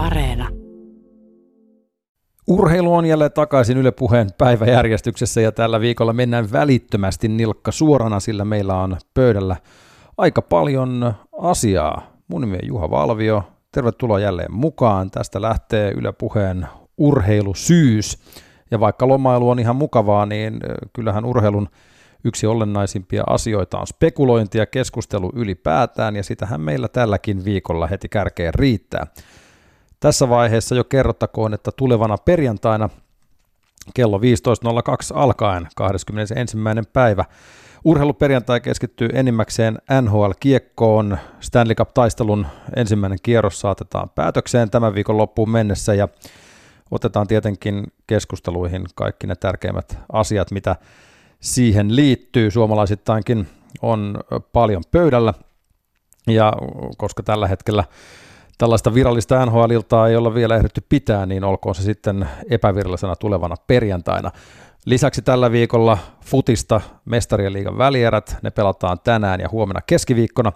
Areena. Urheilu on jälleen takaisin Yle Puheen päiväjärjestyksessä ja tällä viikolla mennään välittömästi nilkka suorana, sillä meillä on pöydällä aika paljon asiaa. Mun nimi on Juha Valvio. Tervetuloa jälleen mukaan. Tästä lähtee Yle Puheen urheilusyys. Ja vaikka lomailu on ihan mukavaa, niin kyllähän urheilun yksi olennaisimpia asioita on spekulointi ja keskustelu ylipäätään, ja sitähän meillä tälläkin viikolla heti kärkeen riittää. Tässä vaiheessa jo kerrottakoon, että tulevana perjantaina kello 15.02 alkaen 21. päivä Urheiluperjantai keskittyy enimmäkseen NHL-kiekkoon. Stanley Cup-taistelun ensimmäinen kierros saatetaan päätökseen tämän viikon loppuun mennessä ja otetaan tietenkin keskusteluihin kaikki ne tärkeimmät asiat, mitä siihen liittyy. Suomalaisittainkin on paljon pöydällä ja koska tällä hetkellä tällaista virallista NHL-iltaa ei olla vielä ehditty pitää, niin olkoon se sitten epävirallisena tulevana perjantaina. Lisäksi tällä viikolla futista mestarien liigan välierät, ne pelataan tänään ja huomenna keskiviikkona,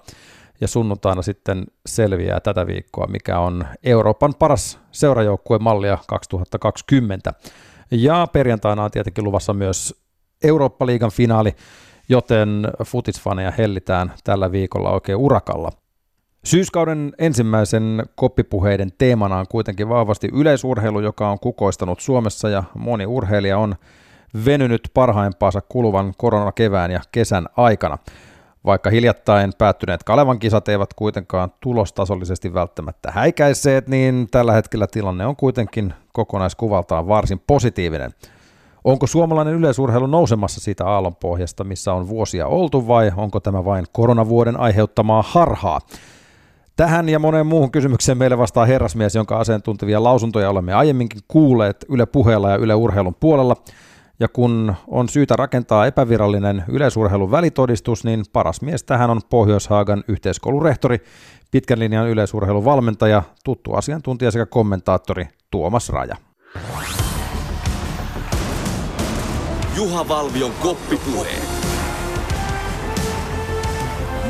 ja sunnuntaina sitten selviää tätä viikkoa, mikä on Euroopan paras seurajoukkue mallia 2020. Ja perjantaina on tietenkin luvassa myös Eurooppa-liigan finaali, joten futisfaneja hellitään tällä viikolla oikein urakalla. Syyskauden ensimmäisen koppipuheiden teemana on kuitenkin vahvasti yleisurheilu, joka on kukoistanut Suomessa ja moni urheilija on venynyt parhaimpaansa kuluvan koronakevään ja kesän aikana. Vaikka hiljattain päättyneet Kalevan kisat eivät kuitenkaan tulostasollisesti välttämättä häikäiseet, niin tällä hetkellä tilanne on kuitenkin kokonaiskuvaltaan varsin positiivinen. Onko suomalainen yleisurheilu nousemassa siitä aallonpohjasta, missä on vuosia oltu, vai onko tämä vain koronavuoden aiheuttamaa harhaa? Tähän ja moneen muuhun kysymykseen meille vastaa herrasmies, jonka asiantuntevia lausuntoja olemme aiemminkin kuulleet Yle puheella ja Yle urheilun puolella. Ja kun on syytä rakentaa epävirallinen yleisurheilun välitodistus, niin paras mies tähän on Pohjois-Haagan yhteiskoulurehtori, pitkän linjan yleisurheilun valmentaja, tuttu asiantuntija sekä kommentaattori Tuomas Raja. Juha Valvion koppipuhe.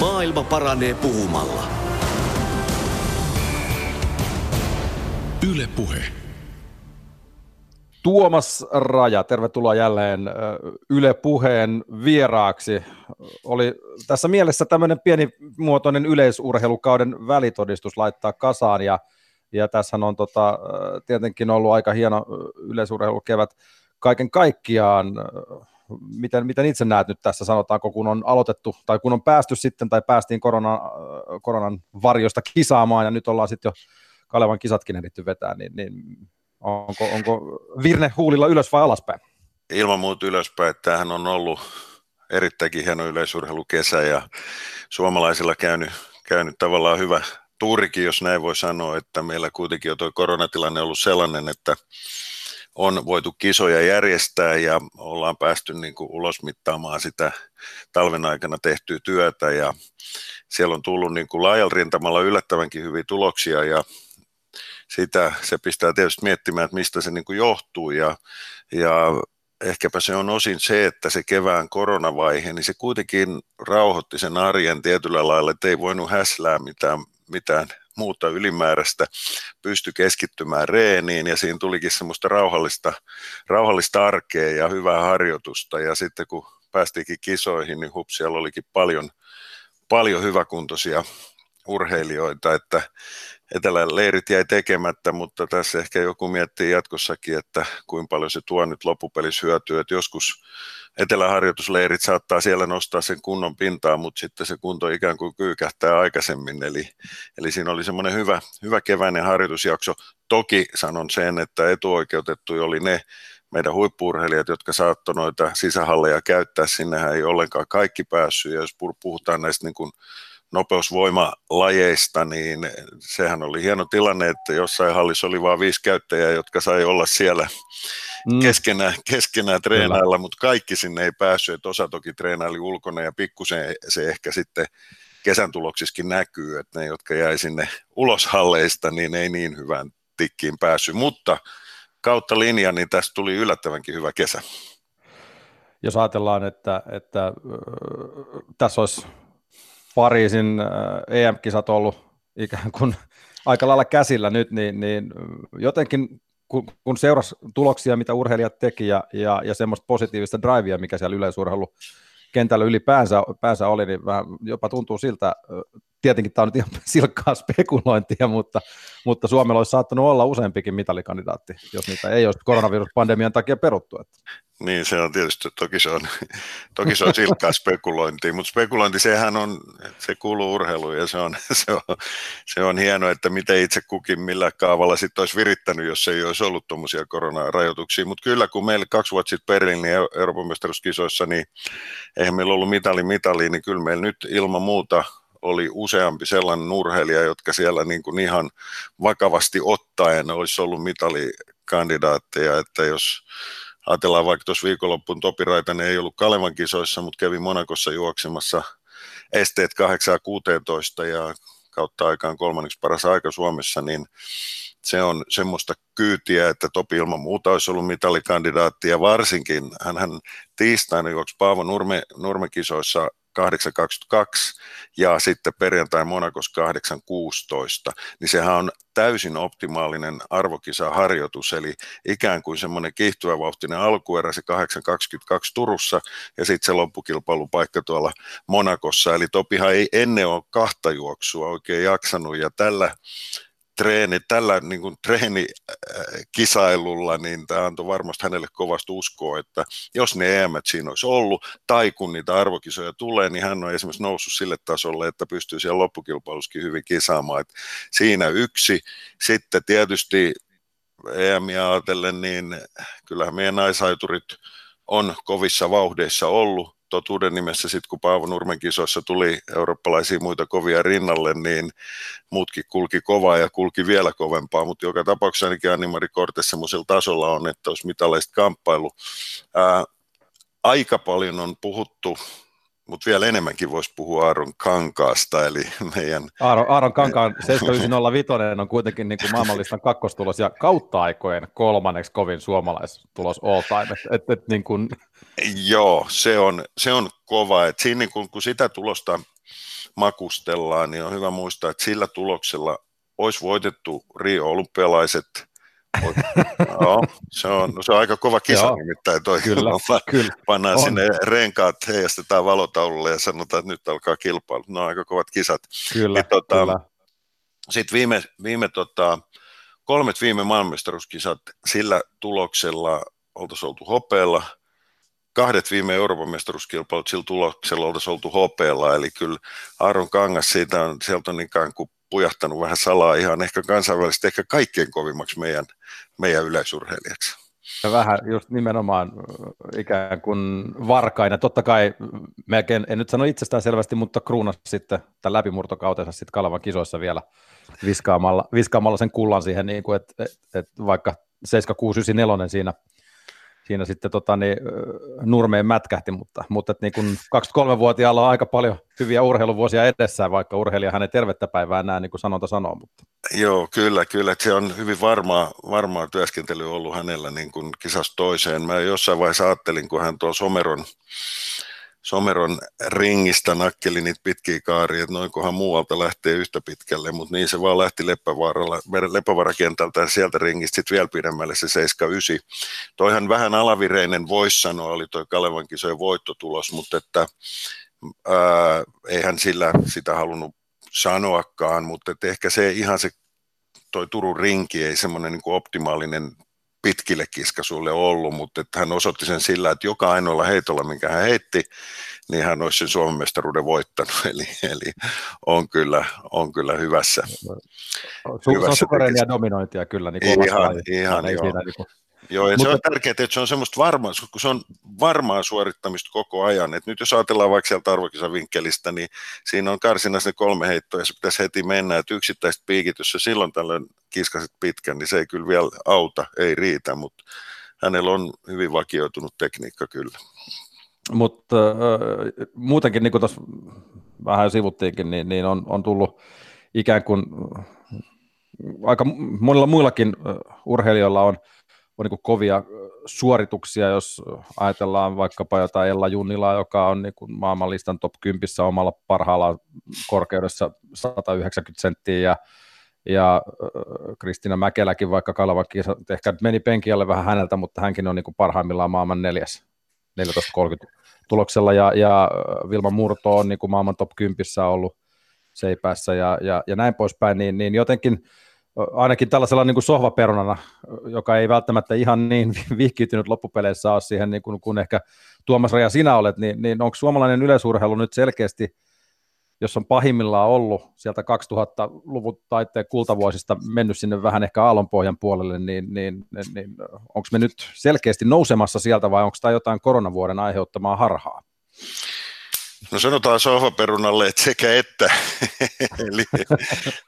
Maailma paranee puhumalla. Yle Puhe. Tuomas Raja, tervetuloa jälleen Yle Puheen vieraaksi. Oli tässä mielessä tämmöinen pienimuotoinen yleisurheilukauden välitodistus laittaa kasaan ja, ja tässä on tota, tietenkin ollut aika hieno yleisurheilukevät kaiken kaikkiaan. Miten, miten itse näet nyt tässä, sanotaanko, kun on aloitettu tai kun on päästy sitten tai päästiin korona, koronan varjosta kisaamaan ja nyt ollaan sitten jo Kalevan kisatkin ehditty vetää, niin, niin onko, onko virne huulilla ylös vai alaspäin? Ilman muuta ylöspäin. Tämähän on ollut erittäinkin hieno yleisurheilukesä ja suomalaisilla käynyt, käynyt tavallaan hyvä tuurikin, jos näin voi sanoa, että meillä kuitenkin jo tuo koronatilanne on ollut sellainen, että on voitu kisoja järjestää ja ollaan päästy niin kuin ulosmittaamaan sitä talven aikana tehtyä työtä ja siellä on tullut niin kuin laajalla rintamalla yllättävänkin hyviä tuloksia ja sitä se pistää tietysti miettimään, että mistä se niin kuin johtuu. Ja, ja ehkäpä se on osin se, että se kevään koronavaihe, niin se kuitenkin rauhoitti sen arjen tietyllä lailla, että ei voinut häslää mitään, mitään muuta ylimääräistä, pysty keskittymään reeniin ja siinä tulikin semmoista rauhallista, rauhallista arkea ja hyvää harjoitusta. Ja sitten kun päästiinkin kisoihin, niin hups, siellä olikin paljon, paljon hyväkuntoisia urheilijoita, että etelän leirit jäi tekemättä, mutta tässä ehkä joku miettii jatkossakin, että kuinka paljon se tuo nyt loppupelissä hyötyä, että joskus eteläharjoitusleirit saattaa siellä nostaa sen kunnon pintaa, mutta sitten se kunto ikään kuin kyykähtää aikaisemmin, eli, eli siinä oli semmoinen hyvä, hyvä keväinen harjoitusjakso. Toki sanon sen, että etuoikeutettu oli ne meidän huippurheilijat, jotka saattoi noita sisähalleja käyttää, sinnehän ei ollenkaan kaikki päässyt, ja jos puhutaan näistä niin kuin nopeusvoimalajeista, niin sehän oli hieno tilanne, että jossain hallissa oli vain viisi käyttäjää, jotka sai olla siellä mm. keskenään, keskenään treenailla, mutta kaikki sinne ei päässyt, että osa toki treenaili ulkona ja pikkusen se ehkä sitten kesän tuloksissakin näkyy, että ne, jotka jäi sinne ulos halleista, niin ei niin hyvään tikkiin päässyt, mutta kautta linjan, niin tästä tuli yllättävänkin hyvä kesä. Jos ajatellaan, että, että äh, tässä olisi Pariisin EM-kisat ollut ikään kuin aika lailla käsillä nyt, niin, niin jotenkin kun, kun seurasi tuloksia, mitä urheilijat teki ja, ja, ja semmoista positiivista drivea, mikä siellä yleisurheilu kentällä ylipäänsä päänsä oli, niin vähän jopa tuntuu siltä, tietenkin tämä on nyt ihan silkkaa spekulointia, mutta, mutta Suomella olisi saattanut olla useampikin mitalikandidaatti, jos niitä ei olisi koronaviruspandemian takia peruttu. Että. Niin, se on tietysti, toki se on, toki se on silkkaa spekulointia, mutta spekulointi, sehän on, se kuuluu urheiluun ja se on, se on, se on hienoa, että miten itse kukin millä kaavalla sitten olisi virittänyt, jos ei olisi ollut tuommoisia koronarajoituksia, mutta kyllä kun meillä kaksi vuotta sitten Berliinin Euroopan mestaruuskisoissa, niin eihän meillä ollut mitali mitali, niin kyllä meillä nyt ilman muuta oli useampi sellainen urheilija, jotka siellä niin kuin ihan vakavasti ottaen olisi ollut mitalikandidaatteja, että jos ajatellaan vaikka tuossa viikonloppuun Topi Raitanen ei ollut Kalevan kisoissa, mutta kävi Monakossa juoksemassa esteet 8-16 ja kautta aikaan kolmanneksi paras aika Suomessa, niin se on semmoista kyytiä, että Topi ilman muuta olisi ollut mitalikandidaatti ja varsinkin hän, hän tiistaina juoksi Paavo Nurme, Nurme-kisoissa 8.22 ja sitten perjantai Monakos 8.16, niin sehän on täysin optimaalinen arvokisaharjoitus, eli ikään kuin semmoinen kiihtyvävauhtinen alkuerä, se 8.22 Turussa ja sitten se loppukilpailupaikka tuolla Monakossa, eli Topihan ei ennen ole kahta juoksua oikein jaksanut ja tällä treeni, tällä niin kuin treenikisailulla, niin tämä antoi varmasti hänelle kovasti uskoa, että jos ne EM siinä olisi ollut, tai kun niitä arvokisoja tulee, niin hän on esimerkiksi noussut sille tasolle, että pystyy siellä loppukilpailuskin hyvin kisaamaan. Että siinä yksi. Sitten tietysti EM ajatellen, niin kyllähän meidän naisaiturit on kovissa vauhdeissa ollut, totuuden nimessä sitten kun Paavo Nurmen kisoissa tuli eurooppalaisia muita kovia rinnalle, niin muutkin kulki kovaa ja kulki vielä kovempaa, mutta joka tapauksessa ainakin Animari Kortes semmoisella tasolla on, että olisi mitalaista kamppailu. Ää, aika paljon on puhuttu mutta vielä enemmänkin voisi puhua Aaron Kankaasta, eli meidän... Aaron, Aaron Kankaan 7905 on kuitenkin niin kuin maailmanlistan kakkostulos ja kautta aikojen kolmanneksi kovin suomalaistulos all time. Et, et, et, niin kuin... Joo, se on, se on kova. Et siinä niin kun, kun sitä tulosta makustellaan, niin on hyvä muistaa, että sillä tuloksella olisi voitettu Rio olympialaiset – Joo, se on, no se on aika kova kisa Joo, nimittäin toi. Kyllä, kyllä. Pannaan on. sinne renkaat, heijastetaan valotaululle ja sanotaan, että nyt alkaa kilpailu. No aika kovat kisat. Kyllä, niin, tota, kyllä. Sitten viime, viime tota, kolmet viime maailmanmestaruuskisat sillä tuloksella oltaisiin oltu hopeella, kahdet viime Euroopan mestaruuskilpailut sillä tuloksella oltaisiin oltu hopeella, eli kyllä Aaron Kangas siitä on, sieltä on ikään kuin pujahtanut vähän salaa ihan ehkä kansainvälisesti ehkä kaikkein kovimmaksi meidän, meidän yleisurheilijaksi. Ja vähän just nimenomaan ikään kuin varkaina. Totta kai melkein, en nyt sano itsestään selvästi, mutta kruunas sitten tämän läpimurtokautensa sitten Kalavan kisoissa vielä viskaamalla, viskaamalla sen kullan siihen, niin kuin, että, että, että vaikka 7694 siinä siinä sitten tota, niin, nurmeen mätkähti, mutta, mutta että niin kun 23-vuotiaalla on aika paljon hyviä urheiluvuosia edessään, vaikka urheilija hänen tervettä päivää näin, niin kuin sanonta sanoo. Mutta. Joo, kyllä, kyllä. Se on hyvin varmaa, varmaa työskentely ollut hänellä niin kuin kisasta toiseen. Mä jossain vaiheessa ajattelin, kun hän tuo Someron Someron ringistä nakkeli niitä pitkiä kaaria, että noinkohan muualta lähtee yhtä pitkälle, mutta niin se vaan lähti Leppävaarakentältä ja sieltä ringistä sitten vielä pidemmälle se 79. Toihan vähän alavireinen voisi sanoa, oli toi Kalevan kisojen voittotulos, mutta että ää, eihän sillä sitä halunnut sanoakaan, mutta että ehkä se ihan se toi Turun rinki ei semmoinen niin optimaalinen pitkille kiskasuille ollut, mutta että hän osoitti sen sillä, että joka ainoalla heitolla, minkä hän heitti, niin hän olisi sen Suomen mestaruuden voittanut, eli, eli on, kyllä, on kyllä hyvässä. Su- hyvässä se on ja dominointia kyllä. Niin ihan, ihan joo. Siinä, niin kuin Joo, ja Mutta, se on tärkeää, että se on semmoista varmaa, kun se on varmaa suorittamista koko ajan. Et nyt jos ajatellaan vaikka sieltä arvokisavinkkelistä, niin siinä on karsinassa ne kolme heittoa, ja se pitäisi heti mennä, että yksittäiset piikit, jos silloin tällöin kiskaset pitkän, niin se ei kyllä vielä auta, ei riitä, mutta hänellä on hyvin vakioitunut tekniikka kyllä. Mutta äh, muutenkin, niin kuin tuossa vähän sivuttiinkin, niin, niin on, on tullut ikään kuin aika monilla muillakin urheilijoilla on – on niin kovia suorituksia, jos ajatellaan vaikkapa jotain Ella Junnilaa, joka on niin kuin maailmanlistan top 10 omalla parhaalla korkeudessa 190 senttiä ja ja Kristiina Mäkeläkin, vaikka Kalevan ehkä meni penkialle vähän häneltä, mutta hänkin on niin kuin parhaimmillaan maailman neljäs 14.30 tuloksella, ja, ja Vilma Murto on niin kuin maailman top 10 ollut seipäässä ja, ja, ja näin poispäin, niin, niin jotenkin ainakin tällaisella niin kuin sohvaperunana, joka ei välttämättä ihan niin vihkiytynyt loppupeleissä ole siihen, niin kuin, kun ehkä Tuomas Raja sinä olet, niin, niin onko suomalainen yleisurheilu nyt selkeästi, jos on pahimmillaan ollut sieltä 2000-luvun taitteen kultavuosista mennyt sinne vähän ehkä aallonpohjan puolelle, niin, niin, niin onko me nyt selkeästi nousemassa sieltä vai onko tämä jotain koronavuoden aiheuttamaa harhaa? No sanotaan sohvaperunalle, että sekä että. Eli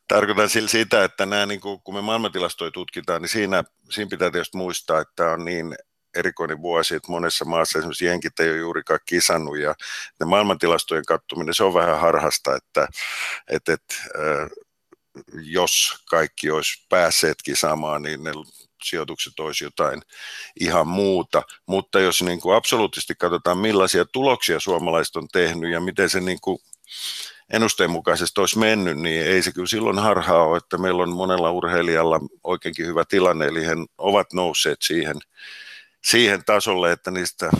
tarkoitan sillä sitä, että nämä, niin kuin, kun me maailmantilastoja tutkitaan, niin siinä, siinä pitää tietysti muistaa, että on niin erikoinen vuosi, että monessa maassa esimerkiksi jenkit ei ole juurikaan kisannut ja ne maailmantilastojen kattuminen, se on vähän harhasta, että, että, että jos kaikki olisi päässeet kisaamaan, niin ne sijoitukset olisi jotain ihan muuta. Mutta jos niin kuin absoluuttisesti katsotaan, millaisia tuloksia suomalaiset on tehnyt ja miten se niin kuin ennusteen mukaisesti olisi mennyt, niin ei se kyllä silloin harhaa ole, että meillä on monella urheilijalla oikeinkin hyvä tilanne, eli he ovat nousseet siihen, siihen tasolle, että niistä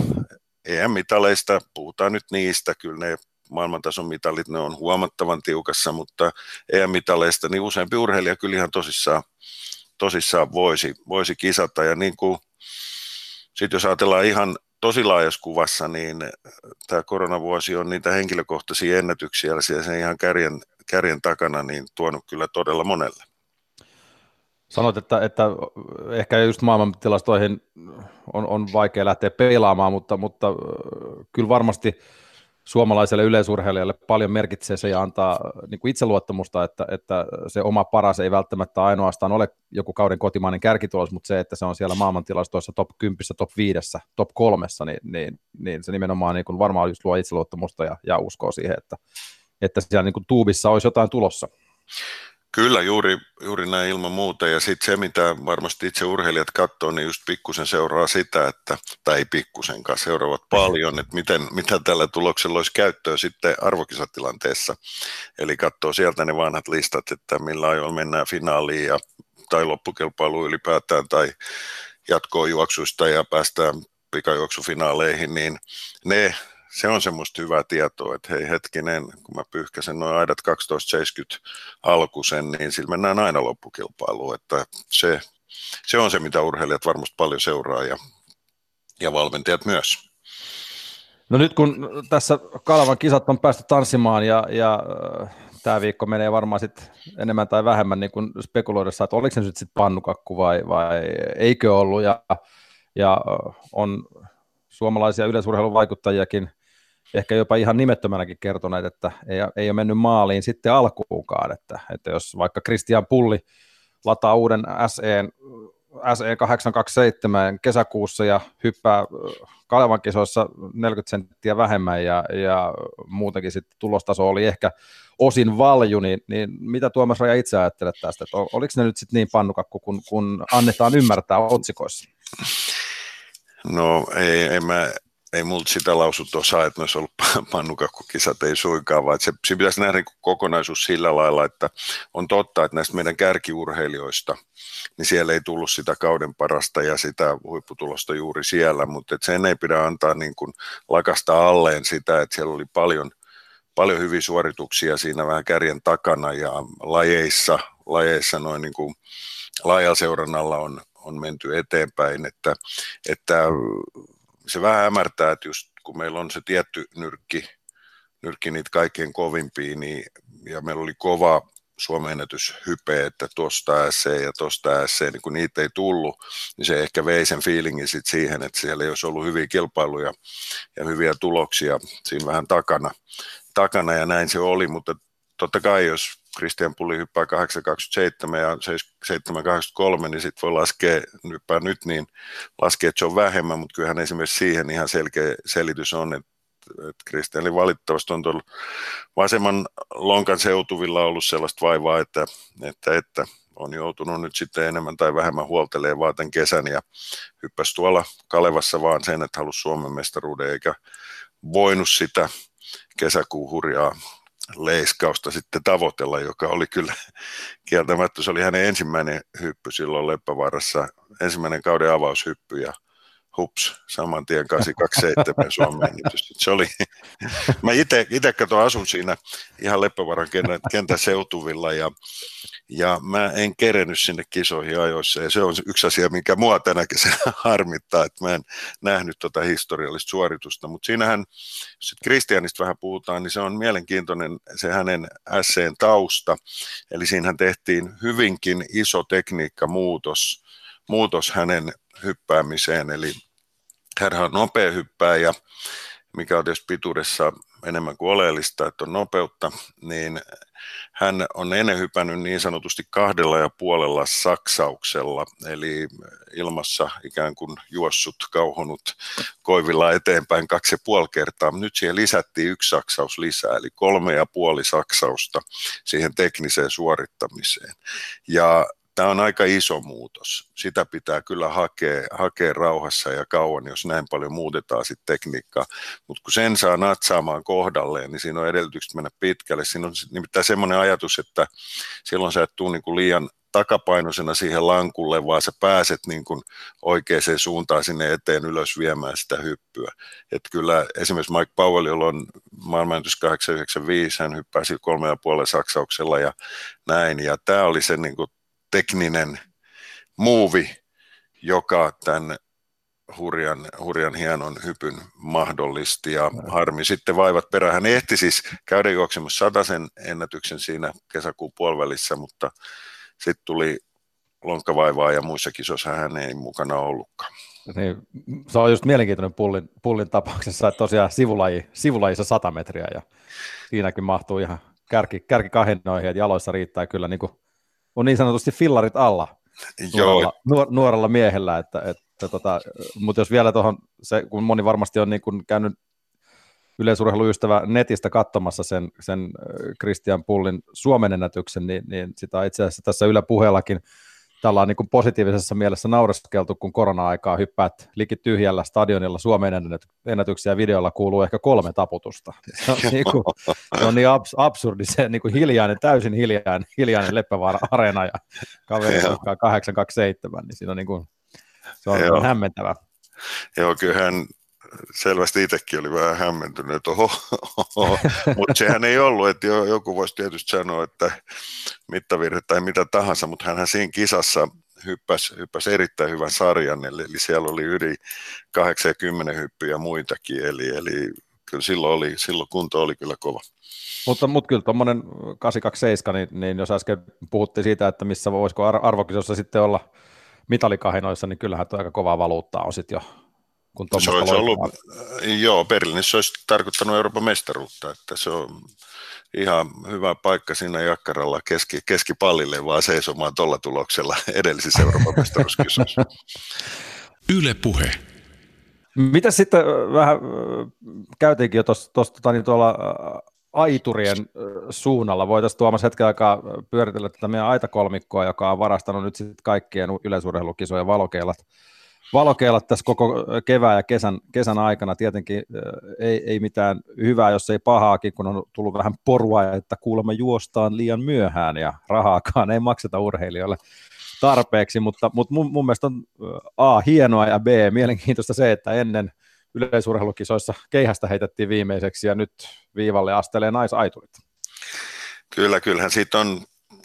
EM-mitaleista, puhutaan nyt niistä, kyllä ne maailmantason mitalit, ne on huomattavan tiukassa, mutta EM-mitaleista, niin useampi urheilija kyllä ihan tosissaan tosissaan voisi, voisi kisata. Ja niin kuin, sit jos ajatellaan ihan tosi laajassa kuvassa, niin tämä koronavuosi on niitä henkilökohtaisia ennätyksiä ja sen ihan kärjen, kärjen takana niin tuonut kyllä todella monelle. Sanoit, että, että ehkä just maailmantilastoihin on, on vaikea lähteä pelaamaan, mutta, mutta kyllä varmasti suomalaiselle yleisurheilijalle paljon merkitsee se ja antaa niin kuin itseluottamusta, että, että se oma paras ei välttämättä ainoastaan ole joku kauden kotimainen kärkitulos, mutta se, että se on siellä maailmantilastoissa top 10, top 5, top 3, niin, niin, niin se nimenomaan niin kuin varmaan just luo itseluottamusta ja, ja uskoo siihen, että, että siellä niin kuin tuubissa olisi jotain tulossa. Kyllä, juuri, juuri näin ilman muuta. Ja sitten se, mitä varmasti itse urheilijat katsoo, niin just pikkusen seuraa sitä, että, tai ei pikkusenkaan, seuraavat paljon, että miten, mitä tällä tuloksella olisi käyttöä sitten arvokisatilanteessa. Eli katsoo sieltä ne vanhat listat, että millä ajoilla mennään finaaliin ja, tai loppukilpailuun ylipäätään tai jatkoon juoksuista ja päästään pikajuoksufinaaleihin, niin ne se on semmoista hyvää tietoa, että hei hetkinen, kun mä pyyhkäsen noin aidat 1270 alkusen, niin sillä mennään aina loppukilpailuun, että se, se on se, mitä urheilijat varmasti paljon seuraa ja, ja valmentajat myös. No nyt kun tässä Kalvan kisat on päästy tanssimaan ja, ja äh, tämä viikko menee varmaan sit enemmän tai vähemmän niin kuin spekuloidessa, että oliko se nyt sitten pannukakku vai, vai eikö ollut ja, ja äh, on suomalaisia yleisurheilun vaikuttajiakin ehkä jopa ihan nimettömänäkin kertoneet, että ei, ei ole mennyt maaliin sitten alkuunkaan, että, että jos vaikka Christian Pulli lataa uuden SE, SE 827 kesäkuussa ja hyppää Kalevan kisoissa 40 senttiä vähemmän ja, ja muutenkin sitten tulostaso oli ehkä osin valju, niin, niin mitä Tuomas Raja itse ajattelet tästä, että oliko ne nyt sitten niin pannukakku, kun, kun annetaan ymmärtää otsikoissa? No ei, ei mä ei multa sitä lausuntoa saa, että ne olisi ollut pannukakkukisat, ei suinkaan, vaan se, se pitäisi nähdä niin kokonaisuus sillä lailla, että on totta, että näistä meidän kärkiurheilijoista, niin siellä ei tullut sitä kauden parasta ja sitä huipputulosta juuri siellä, mutta sen ei pidä antaa niin kuin lakasta alleen sitä, että siellä oli paljon, paljon hyviä suorituksia siinä vähän kärjen takana ja lajeissa, lajeissa noin niin kuin laajalla seurannalla on, on menty eteenpäin, että, että se vähän hämärtää, että just kun meillä on se tietty nyrkki, nyrkki niitä kaikkein kovimpia, niin, ja meillä oli kova Suomen ennätyshype, että tuosta SC ja tuosta SC, niin kun niitä ei tullut, niin se ehkä vei sen fiilingin sit siihen, että siellä ei olisi ollut hyviä kilpailuja ja hyviä tuloksia siinä vähän takana, takana ja näin se oli, mutta totta kai jos Christian Pulli hyppää 827 ja 783, niin sitten voi laskea, hyppää nyt, niin laskea, että se on vähemmän, mutta kyllähän esimerkiksi siihen ihan selkeä selitys on, että että Kristianli valitettavasti on tuolla vasemman lonkan seutuvilla ollut sellaista vaivaa, että, että, että on joutunut nyt sitten enemmän tai vähemmän huoltelee vaaten kesän ja hyppäsi tuolla Kalevassa vaan sen, että halusi Suomen mestaruuden eikä voinut sitä kesäkuun hurjaa leiskausta sitten tavoitella, joka oli kyllä kieltämättä, se oli hänen ensimmäinen hyppy silloin Leppävaarassa, ensimmäinen kauden avaushyppy ja hups, saman tien 827 Suomeen. Se oli, mä itse kato asun siinä ihan Leppävaran kentän seutuvilla ja, ja mä en kerennyt sinne kisoihin ajoissa. Ja se on yksi asia, mikä mua tänä kesänä harmittaa, että mä en nähnyt tota historiallista suoritusta, mutta siinähän, jos Kristianista vähän puhutaan, niin se on mielenkiintoinen se hänen SCn tausta, eli siinähän tehtiin hyvinkin iso tekniikkamuutos, muutos hänen hyppäämiseen, eli hän on nopea hyppääjä, mikä on tietysti pituudessa enemmän kuin oleellista, että on nopeutta, niin hän on ennen hypännyt niin sanotusti kahdella ja puolella saksauksella, eli ilmassa ikään kuin juossut, kauhonut koivilla eteenpäin kaksi ja puoli kertaa. Nyt siihen lisättiin yksi saksaus lisää, eli kolme ja puoli saksausta siihen tekniseen suorittamiseen. Ja tämä on aika iso muutos. Sitä pitää kyllä hakea, hakea rauhassa ja kauan, jos näin paljon muutetaan sitten tekniikkaa. Mutta kun sen saa natsaamaan kohdalleen, niin siinä on edellytykset mennä pitkälle. Siinä on nimittäin semmoinen ajatus, että silloin sä et tule niinku liian takapainoisena siihen lankulle, vaan sä pääset niin kuin oikeaan suuntaan sinne eteen ylös viemään sitä hyppyä. Et kyllä esimerkiksi Mike Powell, jolla on maailmanennätys 895, hän hyppäsi kolme ja puolella saksauksella ja näin. Ja tämä oli se niin kuin tekninen muuvi, joka tämän hurjan, hurjan hienon hypyn mahdollisti ja harmi sitten vaivat perään. Hän ehti siis käydä juoksemassa sataisen ennätyksen siinä kesäkuun puolivälissä, mutta sitten tuli lonkkavaivaa ja muissa kisoissa hän ei mukana ollutkaan. Niin, se on just mielenkiintoinen pullin, pullin tapauksessa, että tosiaan sivulaji, sivulajissa 100 metriä ja siinäkin mahtuu ihan kärki, kärki kahdennoihin, että jaloissa riittää kyllä niin kuin on niin sanotusti fillarit alla nuorella, nuor, nuorella miehellä, että, että tota, mutta jos vielä tuohon, se, kun moni varmasti on niin kuin käynyt yleisurheiluystävä netistä katsomassa sen, sen Christian Pullin Suomen ennätyksen, niin, niin sitä itse asiassa tässä yläpuheellakin tällä on niin kuin positiivisessa mielessä naureskeltu, kun korona-aikaa hyppäät liki tyhjällä stadionilla Suomen ennätyksiä videolla kuuluu ehkä kolme taputusta. Se on niin, kuin, se on niin abs, absurdi, se niin kuin hiljainen, täysin hiljainen, hiljainen Leppävaara-areena ja kaveri 827, niin siinä on niin kuin, se on, on hämmentävä. Joo, kyllähän selvästi itsekin oli vähän hämmentynyt, että oho, oho. mutta sehän ei ollut, että joku voisi tietysti sanoa, että mittavirhe tai mitä tahansa, mutta hän siinä kisassa hyppäsi, hyppäsi erittäin hyvän sarjan, eli, eli siellä oli yli 80 hyppyjä muitakin, eli, eli kyllä silloin, oli, silloin kunto oli kyllä kova. Mutta, mutta kyllä tuommoinen 827, niin, niin jos äsken puhuttiin siitä, että missä voisiko arvokisossa sitten olla mitalikahinoissa, niin kyllähän tuo aika kovaa valuuttaa on sitten jo kun se olisi ollut, joo, Berliinissä olisi tarkoittanut Euroopan mestaruutta, että se on ihan hyvä paikka siinä jakkaralla keski, keskipallille vaan seisomaan tuolla tuloksella edellisissä Euroopan mestaruuskisoissa. Yle puhe. Mitä sitten vähän käytiinkin jo tuossa tota, niin tuolla aiturien suunnalla. Voitaisiin Tuomas hetken aikaa pyöritellä tätä meidän aitakolmikkoa, joka on varastanut nyt sitten kaikkien yleisurheilukisojen valokeilat valokeilla tässä koko kevään ja kesän, kesän aikana. Tietenkin ei, ei mitään hyvää, jos ei pahaakin, kun on tullut vähän porua, että kuulemma juostaan liian myöhään ja rahaakaan ei makseta urheilijoille tarpeeksi, mutta, mutta mun, mun mielestä on A, hienoa ja B, mielenkiintoista se, että ennen yleisurheilukisoissa keihästä heitettiin viimeiseksi ja nyt viivalle astelee naisaiturit. Kyllä, kyllähän siitä on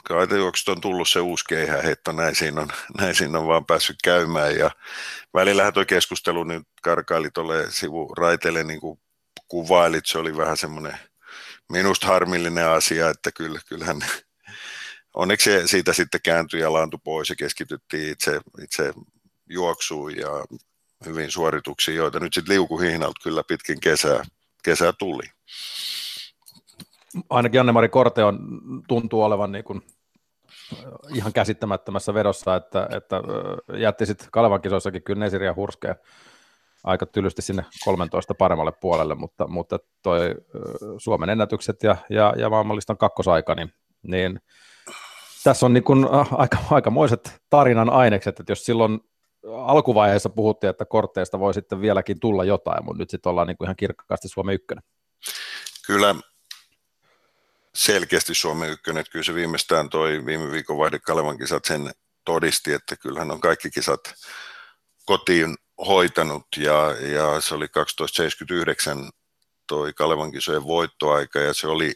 kaitejuokset on tullut se uusi keihäheitto, näin siinä, on, näin siinä on vaan päässyt käymään. Ja välillähän tuo keskustelu nyt karkaili tuolle sivuraiteelle niin kuin kuvailit, se oli vähän semmoinen minusta harmillinen asia, että kyllä, kyllähän onneksi siitä sitten kääntyi ja laantui pois ja keskityttiin itse, itse juoksuun ja hyvin suorituksiin, joita nyt sitten liukuhihnalta kyllä pitkin kesää, kesää tuli ainakin Anne-Mari Korte on, tuntuu olevan niin kuin ihan käsittämättömässä vedossa, että, että jätti sitten Kalevan kisoissakin kyllä Nesiriä hurskeen aika tylysti sinne 13 paremmalle puolelle, mutta, mutta toi Suomen ennätykset ja, ja, ja maailmanlistan kakkosaika, niin, niin tässä on niin kuin aika, aikamoiset tarinan ainekset, että jos silloin alkuvaiheessa puhuttiin, että kortteista voi sitten vieläkin tulla jotain, mutta nyt sitten ollaan niin kuin ihan kirkkaasti Suomen ykkönen. Kyllä selkeästi Suomen ykkönen, että kyllä se viimeistään toi viime viikon vaihde Kalevan kisat sen todisti, että kyllähän on kaikki kisat kotiin hoitanut. Ja, ja se oli 1279 toi Kalevan kisojen voittoaika ja se oli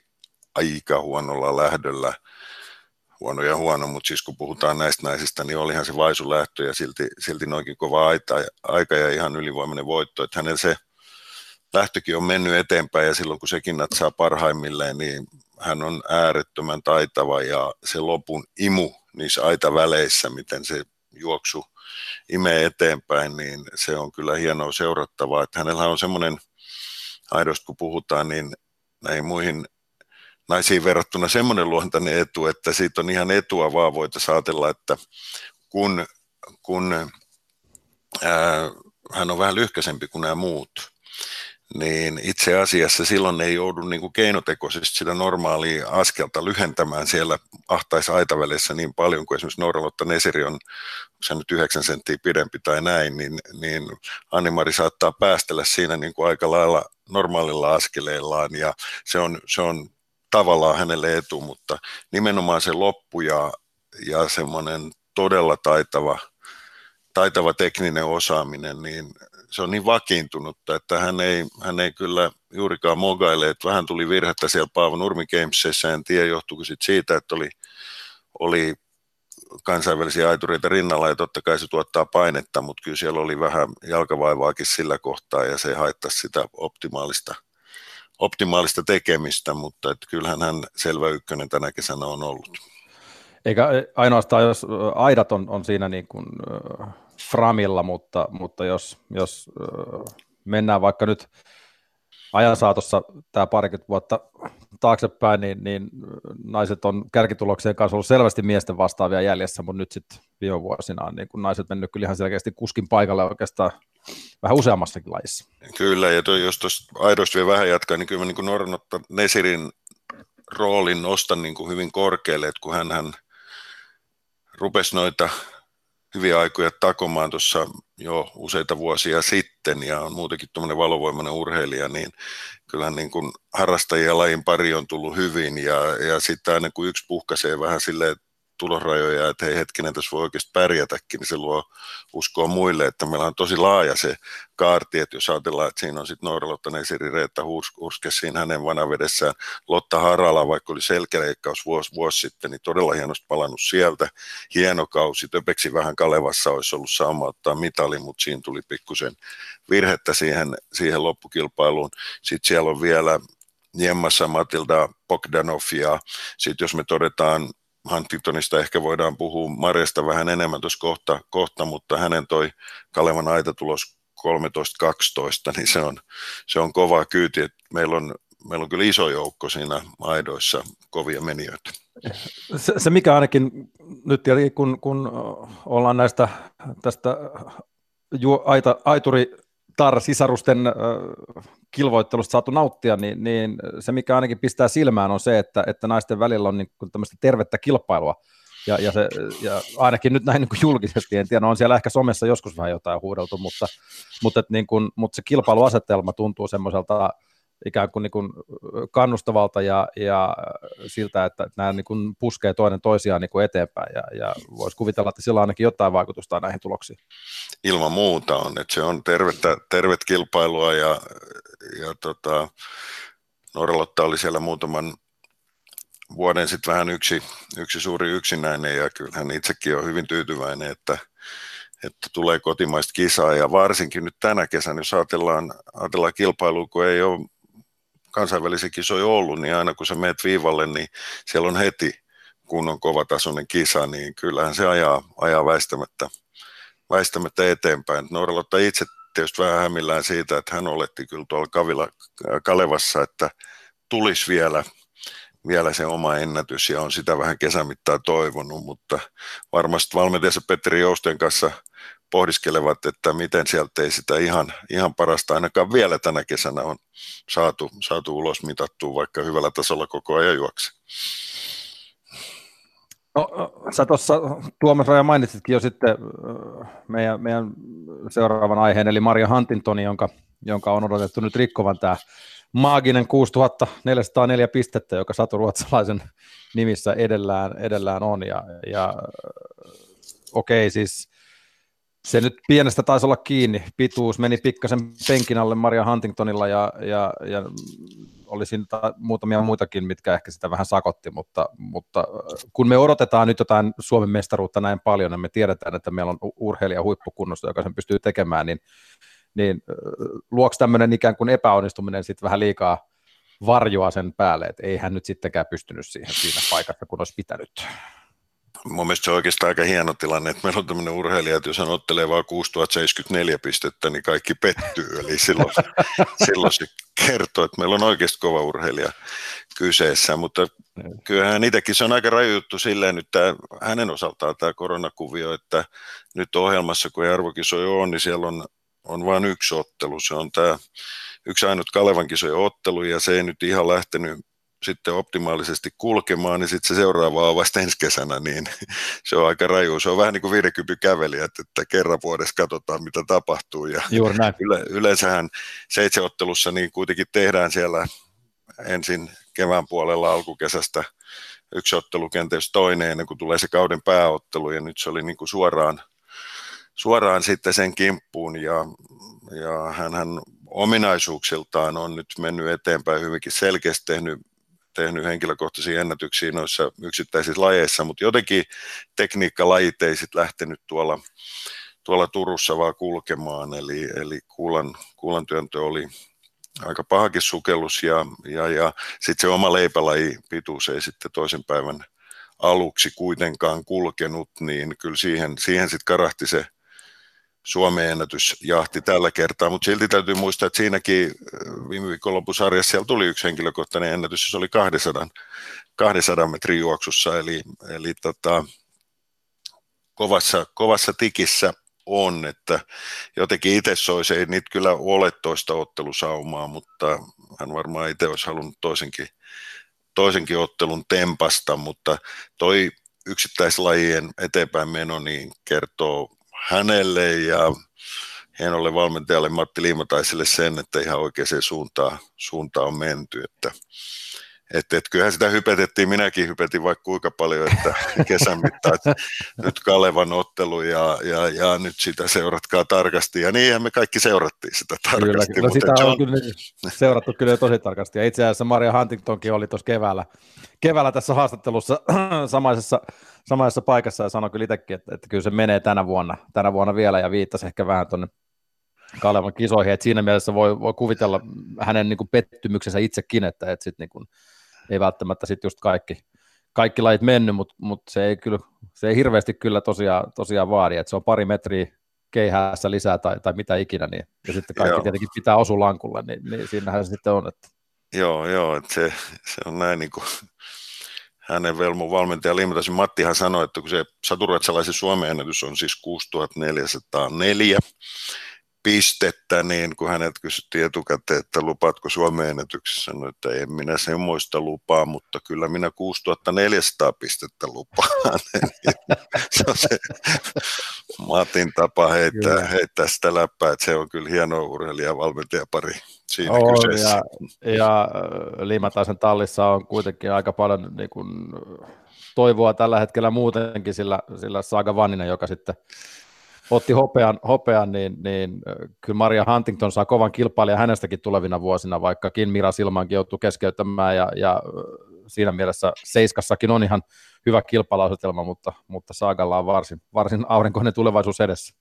aika huonolla lähdöllä. Huono ja huono, mutta siis kun puhutaan näistä naisista, niin olihan se vaisu lähtö ja silti, silti noinkin kova aika ja ihan ylivoimainen voitto, että hänellä se lähtökin on mennyt eteenpäin ja silloin kun sekin natsaa parhaimmilleen, niin hän on äärettömän taitava ja se lopun imu niissä aitaväleissä, miten se juoksu imee eteenpäin, niin se on kyllä hienoa seurattavaa, että hänellä on semmoinen, aidosti kun puhutaan, niin näihin muihin naisiin verrattuna semmoinen luontainen etu, että siitä on ihan etua vaan voitaisiin ajatella, että kun, kun ää, hän on vähän lyhkäisempi kuin nämä muut, niin itse asiassa silloin ei joudu niin kuin keinotekoisesti sitä normaalia askelta lyhentämään siellä ahtaissa aitavälissä niin paljon kuin esimerkiksi Nooralotta Nesiri on, se nyt 9 senttiä pidempi tai näin, niin, niin Animari saattaa päästellä siinä niin kuin aika lailla normaalilla askeleellaan ja se on, se on tavallaan hänelle etu, mutta nimenomaan se loppu ja, ja semmoinen todella taitava, taitava tekninen osaaminen, niin se on niin vakiintunutta, että hän ei, hän ei kyllä juurikaan mogaile, että vähän tuli virhettä siellä Paavo Nurmi Gamesissa, en tiedä johtuuko siitä, että oli, oli kansainvälisiä aitureita rinnalla ja totta kai se tuottaa painetta, mutta kyllä siellä oli vähän jalkavaivaakin sillä kohtaa ja se haittaisi sitä optimaalista optimaalista tekemistä, mutta että kyllähän hän selvä ykkönen tänä kesänä on ollut. Eikä ainoastaan, jos aidat on, on siinä niin kuin, äh, framilla, mutta, mutta jos, jos mennään vaikka nyt ajan saatossa tämä parikymmentä vuotta taaksepäin, niin, niin naiset on kärkituloksien kanssa ollut selvästi miesten vastaavia jäljessä, mutta nyt sitten viime vuosina on niin kun naiset mennyt kyllä ihan selkeästi kuskin paikalle oikeastaan vähän useammassakin lajissa. Kyllä, ja toi, jos tuossa aidosti vielä vähän jatkaa, niin kyllä niin Nornotta Nesirin roolin nostan niin kuin hyvin korkealle, että kun hän, hän rupesi noita hyviä aikoja takomaan tuossa jo useita vuosia sitten ja on muutenkin tuommoinen valovoimainen urheilija, niin kyllähän niin kuin harrastajia lajin pari on tullut hyvin ja, ja sitten aina kun yksi puhkaisee vähän silleen tulosrajoja, että hei hetkinen, tässä voi oikeasti pärjätäkin, niin se luo uskoa muille, että meillä on tosi laaja se kaarti, että jos ajatellaan, että siinä on sitten Nooralotta Nesiri Reetta Hurske siinä hänen vanavedessään, Lotta Harala, vaikka oli selkäleikkaus vuosi, vuosi sitten, niin todella hienosti palannut sieltä, hieno kausi, Töpeksi vähän Kalevassa olisi ollut sama ottaa mitali, mutta siinä tuli pikkusen virhettä siihen, siihen loppukilpailuun. Sitten siellä on vielä Jemmassa Matilda Bogdanov ja sitten jos me todetaan Huntingtonista ehkä voidaan puhua Marjasta vähän enemmän tuossa kohta, kohta, mutta hänen toi Kalevan aitatulos 13-12, niin se on, se on kova kyyti. Että meillä, on, meillä on kyllä iso joukko siinä aidoissa kovia menijöitä. Se, se mikä ainakin nyt, kun, kun ollaan näistä tästä ju, aita, aituri tar sisarusten kilvoittelusta saatu nauttia, niin, niin se mikä ainakin pistää silmään on se, että, että naisten välillä on niin kuin tämmöistä tervettä kilpailua, ja, ja, se, ja ainakin nyt näin niin kuin julkisesti, en tiedä, no on siellä ehkä somessa joskus vähän jotain huudeltu, mutta, mutta, että niin kuin, mutta se kilpailuasetelma tuntuu semmoiselta ikään kuin, niin kuin kannustavalta ja, ja siltä, että nämä niin kuin puskee toinen toisiaan niin kuin eteenpäin. Ja, ja voisi kuvitella, että sillä on ainakin jotain vaikutusta näihin tuloksiin. Ilman muuta on, että se on tervettä, tervet kilpailua ja, ja tota, Norlotta oli siellä muutaman vuoden sitten vähän yksi, yksi suuri yksinäinen ja kyllähän itsekin on hyvin tyytyväinen, että, että tulee kotimaista kisaa. Ja varsinkin nyt tänä kesänä, jos ajatellaan, ajatellaan kilpailua, kun ei ole kansainvälisiä kisoja ollut, niin aina kun sä meet viivalle, niin siellä on heti kunnon kovatasoinen kisa, niin kyllähän se ajaa, ajaa väistämättä, väistämättä eteenpäin. Norlotta itse tietysti vähän hämillään siitä, että hän oletti kyllä tuolla Kavila, Kalevassa, että tulisi vielä, vielä se oma ennätys ja on sitä vähän kesämittaa toivonut, mutta varmasti valmentajansa Petteri Jousten kanssa – pohdiskelevat, että miten sieltä ei sitä ihan, ihan parasta ainakaan vielä tänä kesänä on saatu, saatu ulos mitattua, vaikka hyvällä tasolla koko ajan juokse. No, sä tuossa Tuomas Raja mainitsitkin jo sitten meidän, meidän seuraavan aiheen, eli Maria Huntingtoni, jonka, jonka on odotettu nyt rikkovan tämä maaginen 6404 pistettä, joka Satu Ruotsalaisen nimissä edellään, edellään on. Ja, ja okei, okay, siis se nyt pienestä taisi olla kiinni. Pituus meni pikkasen penkin alle Maria Huntingtonilla ja, ja, ja oli siinä muutamia muitakin, mitkä ehkä sitä vähän sakotti, mutta, mutta kun me odotetaan nyt jotain Suomen mestaruutta näin paljon ja me tiedetään, että meillä on urheilija huippukunnossa, joka sen pystyy tekemään, niin, niin luoksi tämmöinen ikään kuin epäonnistuminen sitten vähän liikaa varjoa sen päälle, että ei hän nyt sittenkään pystynyt siihen siinä paikassa, kun olisi pitänyt mun mielestä se on oikeastaan aika hieno tilanne, että meillä on tämmöinen urheilija, että jos hän ottelee vain 6074 pistettä, niin kaikki pettyy. Eli silloin, silloin se kertoo, että meillä on oikeasti kova urheilija kyseessä, mutta kyllähän itsekin se on aika raju juttu silleen nyt tämä, hänen osaltaan tämä koronakuvio, että nyt ohjelmassa, kun arvokisoja on, niin siellä on, on vain yksi ottelu. Se on tämä yksi ainut Kalevan kisojen ottelu, ja se ei nyt ihan lähtenyt sitten optimaalisesti kulkemaan, niin sitten se seuraava on vasta ensi kesänä, niin se on aika raju. Se on vähän niin kuin 50 kävelijät, että kerran vuodessa katsotaan, mitä tapahtuu. Ja Juuri näin. Yle, yleensähän seitsemänottelussa niin kuitenkin tehdään siellä ensin kevään puolella alkukesästä yksi ottelu kenties toinen ennen kuin tulee se kauden pääottelu ja nyt se oli niin kuin suoraan, suoraan sitten sen kimppuun ja, ja hän ominaisuuksiltaan on nyt mennyt eteenpäin hyvinkin selkeästi tehnyt tehnyt henkilökohtaisia ennätyksiä noissa yksittäisissä lajeissa, mutta jotenkin tekniikkalajit ei sitten lähtenyt tuolla, tuolla Turussa vaan kulkemaan, eli, eli kuulan, kuulan työntö oli aika pahakin sukellus ja, ja, ja sitten se oma leipälaji pituus ei sitten toisen päivän aluksi kuitenkaan kulkenut, niin kyllä siihen, siihen sitten karahti se Suomen ennätysjahti tällä kertaa, mutta silti täytyy muistaa, että siinäkin äh, viime viikonloppusarjassa siellä tuli yksi henkilökohtainen ennätys, se oli 200, 200 metrin juoksussa, eli, eli tota, kovassa, kovassa tikissä on, että jotenkin itse soisi, ei niitä kyllä ole toista ottelusaumaa, mutta hän varmaan itse olisi halunnut toisenkin, toisenkin ottelun tempasta, mutta toi yksittäislajien eteenpäin meno niin kertoo hänelle ja hienolle valmentajalle Matti Liimataiselle sen, että ihan oikeaan suuntaan, suuntaan on menty. Että, että, että kyllähän sitä hypetettiin, minäkin hypetin vaikka kuinka paljon, että kesän mittaan, että nyt Kalevan ottelu ja, ja, ja, nyt sitä seuratkaa tarkasti. Ja niinhän me kaikki seurattiin sitä tarkasti. Kyllä, sitä John... on kyllä seurattu kyllä tosi tarkasti. Ja itse asiassa Maria Huntingtonkin oli tuossa keväällä, keväällä tässä haastattelussa samaisessa samaisessa paikassa ja sanoi kyllä itsekin, että, että kyllä se menee tänä vuonna, tänä vuonna vielä ja viittasi ehkä vähän tuonne Kalevan kisoihin, että siinä mielessä voi, voi kuvitella hänen niin kuin pettymyksensä itsekin, että, että sit niin kuin, ei välttämättä sit just kaikki, kaikki lajit mennyt, mutta mut se, ei kyllä, se ei hirveästi kyllä tosiaan, tosiaan vaadi, että se on pari metriä keihäässä lisää tai, tai mitä ikinä, niin, ja sitten kaikki joo. tietenkin pitää osua lankulle, niin, niin siinähän se sitten on. Että... Joo, joo, että se, se on näin niin kuin hänen velmun valmentaja Limatasin Mattihan sanoi, että kun se saturuotsalaisen Suomen ennätys on siis 6404 pistettä, niin kun hänet kysyttiin etukäteen, että lupaatko Suomen ennätyksessä, sanoi, että en minä semmoista lupaa, mutta kyllä minä 6400 pistettä lupaan. se on se Matin tapa heittää, heittää sitä läppää, että se on kyllä hieno urheilija valmentajapari siinä on, kyseessä. Ja, ja Liimataisen tallissa on kuitenkin aika paljon niin kuin, toivoa tällä hetkellä muutenkin, sillä, sillä Saga Vanninen, joka sitten otti hopean, hopean niin, niin kyllä Maria Huntington saa kovan kilpailijan hänestäkin tulevina vuosina, vaikkakin Mira Silmankin joutuu keskeyttämään ja, ja siinä mielessä Seiskassakin on ihan hyvä kilpailausetelma, mutta, mutta Saagalla on varsin, varsin aurinkoinen tulevaisuus edessä.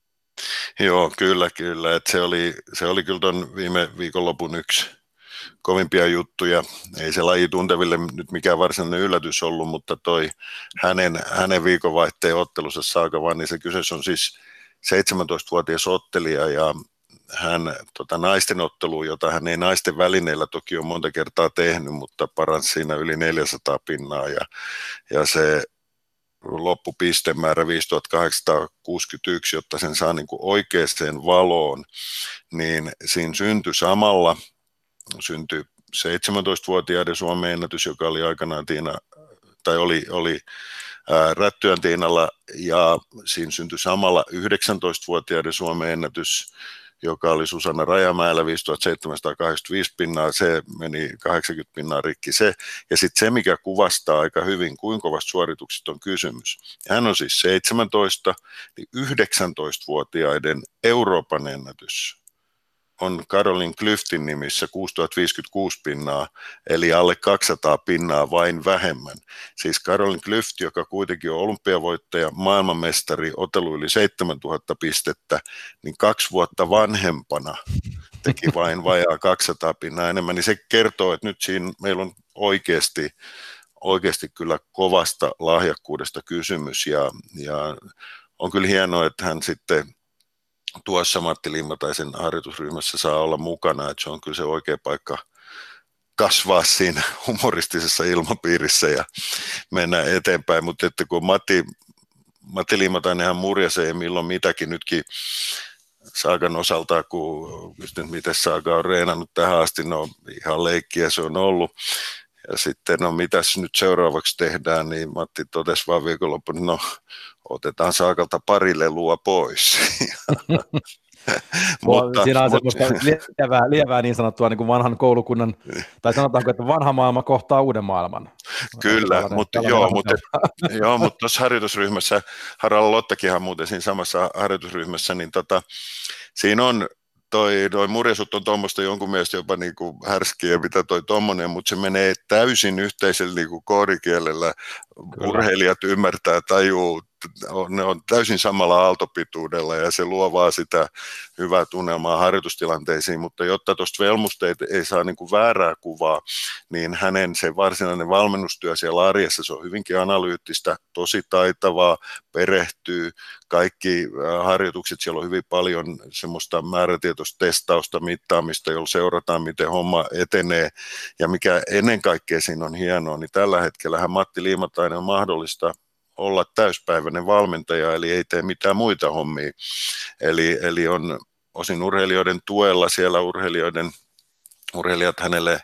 Joo, kyllä, kyllä. Et se, oli, se oli kyllä tuon viime viikonlopun yksi kovimpia juttuja. Ei se laji tunteville nyt mikään varsinainen yllätys ollut, mutta toi hänen, hänen viikonvaihteen ottelussa saaka vaan, niin se kyseessä on siis 17-vuotias ottelija ja hän tota, naisten ottelu, jota hän ei naisten välineillä toki on monta kertaa tehnyt, mutta paransi siinä yli 400 pinnaa ja, ja se loppupistemäärä 5861, jotta sen saa niin oikeaan valoon, niin siinä syntyi samalla, syntyi 17-vuotiaiden Suomen ennätys, joka oli aikanaan Tiina, tai oli, oli Rättyön Tiinalla, ja siinä syntyi samalla 19-vuotiaiden Suomen ennätys, joka oli Susanna Rajamäellä 5785 pinnaa, se meni 80 pinnaa rikki se. Ja sitten se, mikä kuvastaa aika hyvin, kuinka kovasta suorituksista on kysymys. Hän on siis 17, niin 19-vuotiaiden Euroopan ennätys on Karolin Klyftin nimissä 6056 pinnaa, eli alle 200 pinnaa vain vähemmän. Siis Karolin Klyft, joka kuitenkin on olympiavoittaja, maailmanmestari, otelu yli 7000 pistettä, niin kaksi vuotta vanhempana teki vain vajaa 200 pinnaa enemmän, niin se kertoo, että nyt siinä meillä on oikeasti, oikeasti kyllä kovasta lahjakkuudesta kysymys, ja, ja on kyllä hienoa, että hän sitten tuossa Matti Limmataisen harjoitusryhmässä saa olla mukana, että se on kyllä se oikea paikka kasvaa siinä humoristisessa ilmapiirissä ja mennä eteenpäin, mutta että kun Matti, Matti Liimatainenhan murjasee milloin mitäkin nytkin Saakan osalta, kun nyt miten Saaka on reenannut tähän asti, no ihan leikkiä se on ollut. Ja sitten, no mitäs nyt seuraavaksi tehdään, niin Matti totesi vaan viikonloppuna, no otetaan Saakalta pari lelua pois. mutta, Siinä on mutta, semmoista lievää, lievää niin sanottua niin kuin vanhan koulukunnan, tai sanotaanko, että vanha maailma kohtaa uuden maailman. Kyllä, tällainen, mutta, tällainen joo, mutta, joo, mutta tuossa harjoitusryhmässä, Haralla Lottakinhan muuten siinä samassa harjoitusryhmässä, niin tota, siinä on toi, toi murjesut on tuommoista jonkun mielestä jopa niinku härskiä, mitä toi tuommoinen, mutta se menee täysin yhteisellä niinku koodikielellä. Kyllä. Urheilijat ymmärtää, tajuu, ne on täysin samalla aaltopituudella ja se luo vaan sitä hyvää tunnelmaa harjoitustilanteisiin, mutta jotta tuosta Velmusteet ei saa niin kuin väärää kuvaa, niin hänen se varsinainen valmennustyö siellä arjessa, se on hyvinkin analyyttistä, tosi taitavaa, perehtyy, kaikki äh, harjoitukset, siellä on hyvin paljon semmoista määrätietoista testausta, mittaamista, jolla seurataan, miten homma etenee, ja mikä ennen kaikkea siinä on hienoa, niin tällä hetkellä Matti Liimatainen on mahdollista olla täyspäiväinen valmentaja, eli ei tee mitään muita hommia. Eli, eli on osin urheilijoiden tuella siellä urheilijoiden, urheilijat hänelle,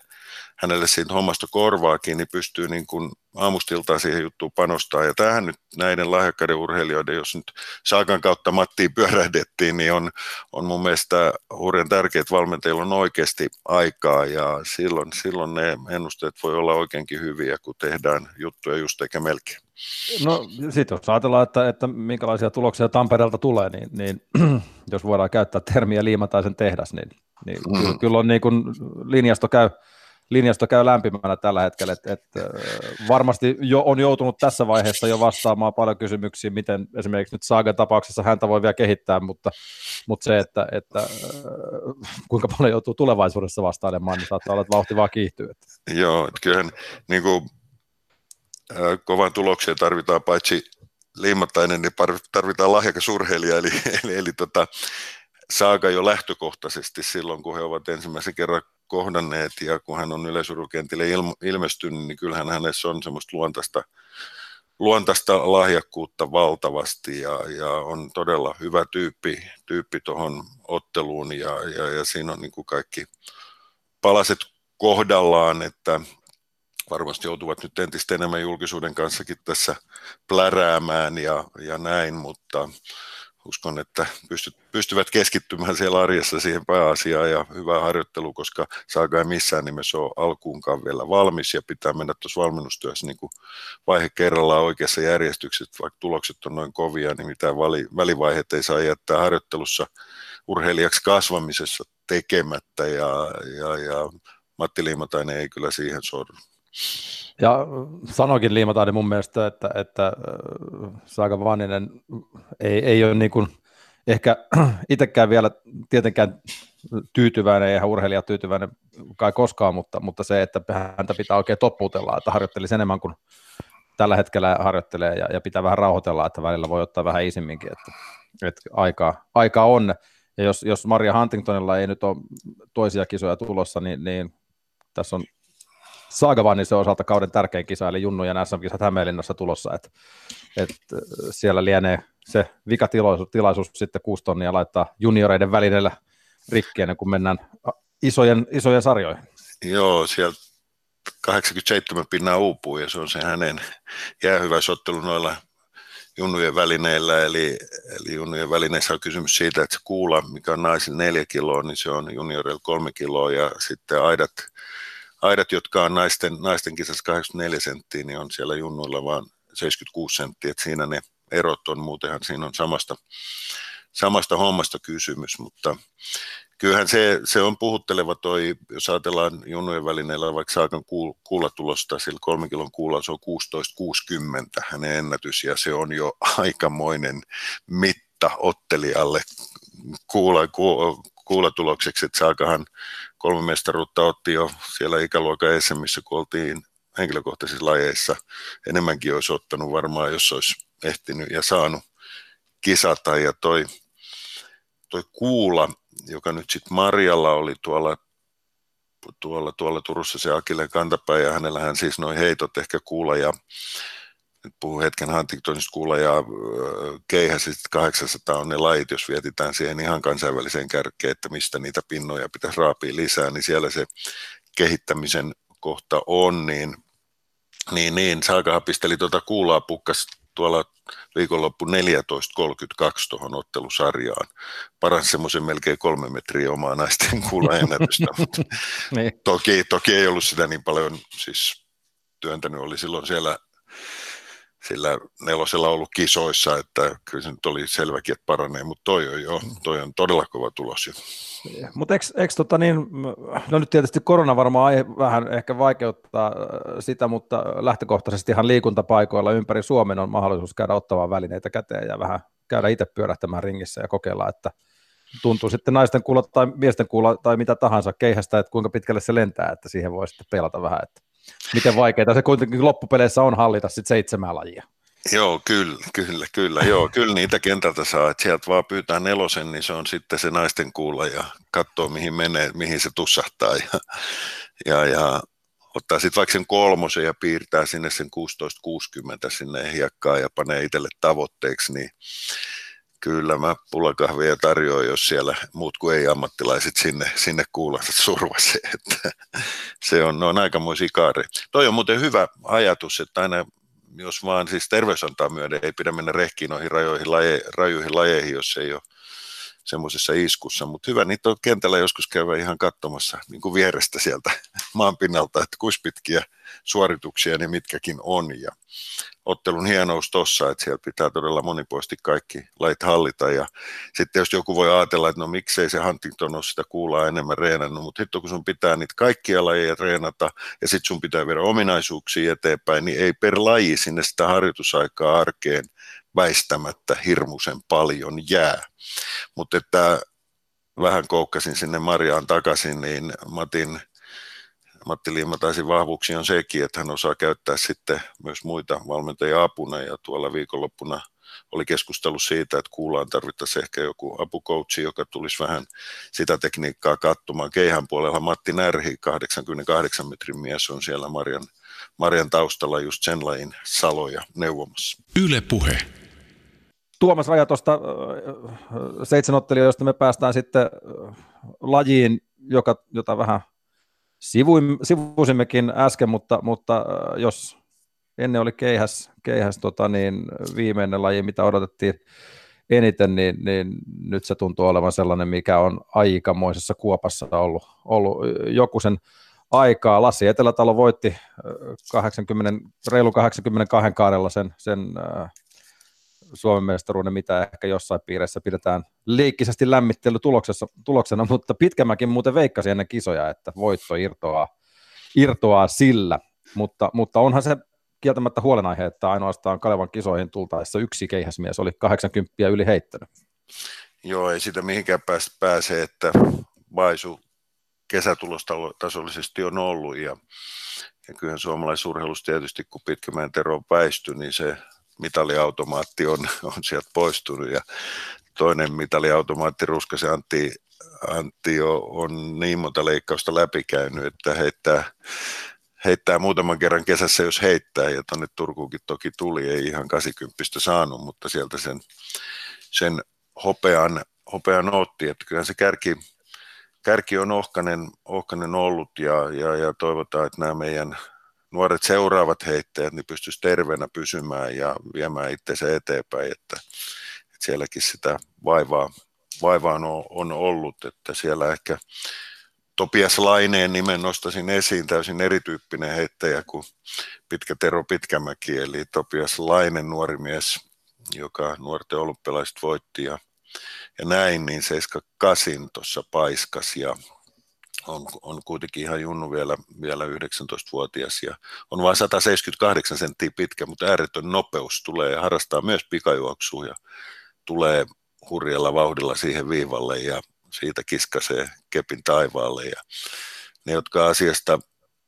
hänelle siitä hommasta korvaakin, niin pystyy niin kuin aamustiltaan siihen juttuun panostaa. Ja tähän nyt näiden lahjakkaiden urheilijoiden, jos nyt Saakan kautta Mattiin pyörähdettiin, niin on, on mun mielestä hurjan tärkeät valmentajilla on oikeasti aikaa ja silloin, silloin ne ennusteet voi olla oikeinkin hyviä, kun tehdään juttuja just eikä melkein. No sitten jos ajatellaan, että, että minkälaisia tuloksia Tampereelta tulee, niin, niin jos voidaan käyttää termiä liimataisen tehdas, niin, niin mm. kyllä, on niin kuin linjasto käy, linjasto käy lämpimänä tällä hetkellä, että, että varmasti jo on joutunut tässä vaiheessa jo vastaamaan paljon kysymyksiä, miten esimerkiksi nyt Saagan tapauksessa häntä voi vielä kehittää, mutta, mutta se, että, että kuinka paljon joutuu tulevaisuudessa vastailemaan, niin saattaa olla, että vauhti vaan kiihtyy. Joo, että kyllähän niin kuin kovan tulokseen tarvitaan paitsi liimattainen, niin tarvitaan lahjakas urheilija, eli, eli, eli tota, Saaga jo lähtökohtaisesti silloin, kun he ovat ensimmäisen kerran kohdanneet ja kun hän on yleisurukentille ilmestynyt, niin kyllähän hänessä on semmoista luontaista, luontaista lahjakkuutta valtavasti ja, ja on todella hyvä tyyppi, tyyppi tuohon otteluun. Ja, ja, ja siinä on niin kuin kaikki palaset kohdallaan, että varmasti joutuvat nyt entistä enemmän julkisuuden kanssakin tässä pläräämään ja, ja näin, mutta uskon, että pystyt, pystyvät keskittymään siellä arjessa siihen pääasiaan ja hyvää harjoittelu, koska Saaga ei missään nimessä ole alkuunkaan vielä valmis ja pitää mennä tuossa valmennustyössä niin kuin vaihe kerrallaan oikeassa järjestyksessä, vaikka tulokset on noin kovia, niin mitään vali, välivaiheet ei saa jättää harjoittelussa urheilijaksi kasvamisessa tekemättä ja, ja, ja Matti Liimatainen ei kyllä siihen sorru. Ja sanoikin Liimatainen mun mielestä, että, että äh, Saaka Vanninen ei, ei ole niin kuin, ehkä itsekään vielä tietenkään tyytyväinen, eihän urheilija tyytyväinen kai koskaan, mutta, mutta se, että häntä pitää oikein toppuutella, että harjoittelisi enemmän kuin tällä hetkellä harjoittelee ja, ja pitää vähän rauhoitella, että välillä voi ottaa vähän isimminkin, että, että aikaa, aika on. Ja jos, jos Maria Huntingtonilla ei nyt ole toisia kisoja tulossa, niin, niin tässä on Saagavannin se osalta kauden tärkein kisa, eli Junnujen SM-kisat Hämeenlinnassa tulossa, että et siellä lienee se vikatilaisuus tilaisuus sitten kuusi tonnia laittaa junioreiden välineellä rikki ennen kuin mennään isojen, isojen sarjoihin. Joo, siellä 87 pinnaa uupuu ja se on se hänen jäähyväisottelu noilla junnujen välineillä, eli, Eli junnujen välineissä on kysymys siitä, että se kuula, mikä on naisilla neljä kiloa, niin se on juniorilla kolme kiloa ja sitten aidat, aidat jotka on naisten, naisten kisassa 84 senttiä, niin on siellä junnuilla vaan 76 senttiä, että siinä ne erot on, muutenhan siinä on samasta, samasta hommasta kysymys, mutta kyllähän se, se on puhutteleva toi, jos ajatellaan junnujen välineellä vaikka Saakan kuulatulosta, sillä kolmen kilon kuulla se on 16,60 hänen ennätys ja se on jo aikamoinen mitta ottelijalle. Kuula, ku, kuulatulokseksi, että Saakahan kolme mestaruutta otti jo siellä ikäluokan ESMissä, kun oltiin henkilökohtaisissa lajeissa. Enemmänkin olisi ottanut varmaan, jos olisi ehtinyt ja saanut kisata. Ja toi, toi kuula, joka nyt sitten Marjalla oli tuolla, tuolla, tuolla Turussa se Akille kantapää ja hänellähän siis noin heitot ehkä kuula ja nyt puhun hetken Huntingtonista kuulla ja keihä, sitten 800 on ne lajit, jos vietitään siihen ihan kansainväliseen kärkeen, että mistä niitä pinnoja pitäisi raapia lisää, niin siellä se kehittämisen kohta on, niin, niin, niin Saakahan pisteli tuota kuulaa pukkas tuolla viikonloppu 14.32 tuohon ottelusarjaan. Paras semmoisen melkein kolme metriä omaa naisten kuulaennätystä, niin. toki, toki ei ollut sitä niin paljon, siis työntänyt oli silloin siellä sillä nelosella ollut kisoissa, että kyllä se nyt oli selväkin, että paranee, mutta toi on jo, toi on todella kova tulos jo. Mutta eikö, eikö tota niin, no nyt tietysti korona varmaan vähän ehkä vaikeuttaa äh, sitä, mutta lähtökohtaisesti ihan liikuntapaikoilla ympäri Suomen on mahdollisuus käydä ottamaan välineitä käteen ja vähän käydä itse pyörähtämään ringissä ja kokeilla, että tuntuu sitten naisten kuulla tai miesten kuulla tai mitä tahansa keihästä, että kuinka pitkälle se lentää, että siihen voi sitten pelata vähän, että miten vaikeaa se kuitenkin loppupeleissä on hallita sitten seitsemää lajia. Joo, kyllä, kyllä, kyllä. Joo, kyllä niitä kentältä saa, että sieltä vaan pyytää nelosen, niin se on sitten se naisten kuulla ja katsoo mihin menee, mihin se tussahtaa ja, ja, ja ottaa sitten vaikka sen kolmosen ja piirtää sinne sen 1660 sinne hiekkaan ja panee itselle tavoitteeksi, niin Kyllä mä pullakahvia tarjoan, jos siellä muut kuin ei-ammattilaiset sinne, sinne kuulansa survase. Että se on, on aikamoisia kaari. Toi on muuten hyvä ajatus, että aina jos vaan siis terveys antaa myöden, ei pidä mennä rehkiin noihin rajoihin, laje, rajuihin lajeihin, jos ei ole semmoisessa iskussa, mutta hyvä niitä on kentällä joskus käydä ihan katsomassa niin kuin vierestä sieltä maanpinnalta, että kuinka pitkiä suorituksia ne mitkäkin on. Ja ottelun hienous tossa, että siellä pitää todella monipuolisesti kaikki lait hallita. Ja sitten jos joku voi ajatella, että no miksei se Huntington ole sitä kuulaa enemmän reenannut, mutta hitto kun sun pitää niitä kaikkia lajeja reenata ja sitten sun pitää viedä ominaisuuksia eteenpäin, niin ei per laji sinne sitä harjoitusaikaa arkeen väistämättä hirmuisen paljon jää. Mutta että vähän koukkasin sinne Mariaan takaisin, niin Matin Matti Liimataisin vahvuuksi on sekin, että hän osaa käyttää sitten myös muita valmentajia apuna ja tuolla viikonloppuna oli keskustelu siitä, että kuullaan tarvittaisiin ehkä joku apukoutsi, joka tulisi vähän sitä tekniikkaa katsomaan. Keihän puolella Matti Närhi, 88 metrin mies, on siellä Marjan, Marjan taustalla just sen lajin saloja neuvomassa. Yle Puhe. Tuomas Raja tuosta ottelijoista me päästään sitten lajiin, joka, jota vähän sivuim, sivusimmekin äsken, mutta, mutta jos ennen oli keihäs, keihäs tota niin, viimeinen laji, mitä odotettiin eniten, niin, niin nyt se tuntuu olevan sellainen, mikä on aikamoisessa kuopassa ollut, ollut joku sen aikaa. Lassi Etelätalo voitti 80, reilu 82 kaarella sen, sen Suomen mestaruuden, mitä ehkä jossain piirissä pidetään liikkisesti lämmittely tuloksessa, tuloksena, mutta Pitkämäkin muuten veikkasi ennen kisoja, että voitto irtoaa, irtoaa sillä, mutta, mutta onhan se kieltämättä huolenaihe, että ainoastaan Kalevan kisoihin tultaessa yksi keihäsmies oli 80 yli heittänyt. Joo, ei sitä mihinkään päästä pääse, että Vaisu kesätulostasollisesti on ollut ja, ja kyllähän suomalaisurheilussa tietysti, kun Pitkämäen Tero on väisty, niin se mitaliautomaatti on, on sieltä poistunut. Ja toinen mitaliautomaatti Ruskasi Antti, Antti on niin monta leikkausta läpikäynyt, että heittää, heittää muutaman kerran kesässä, jos heittää, ja tuonne Turkuukin toki tuli, ei ihan 80 saanut, mutta sieltä sen, sen hopean, hopean otti, että kyllä se kärki, kärki on ohkanen, ohkanen ollut, ja, ja, ja toivotaan, että nämä meidän nuoret seuraavat heittäjät niin pystyisi terveenä pysymään ja viemään itsensä eteenpäin, että sielläkin sitä vaivaa, vaivaa on, on ollut, että siellä ehkä Topias Laineen nimen nostaisin esiin, täysin erityyppinen heittäjä kuin Pitkä Tero Pitkämäki, eli Topias Lainen nuori mies, joka nuorten olympialaiset voitti ja, ja näin, niin 78 tuossa paiskas ja on, on kuitenkin ihan junnu vielä, vielä 19-vuotias ja on vain 178 senttiä pitkä, mutta ääretön nopeus tulee ja harrastaa myös pikajuoksua ja tulee hurjalla vauhdilla siihen viivalle ja siitä kiskasee kepin taivaalle. Ja ne, jotka asiasta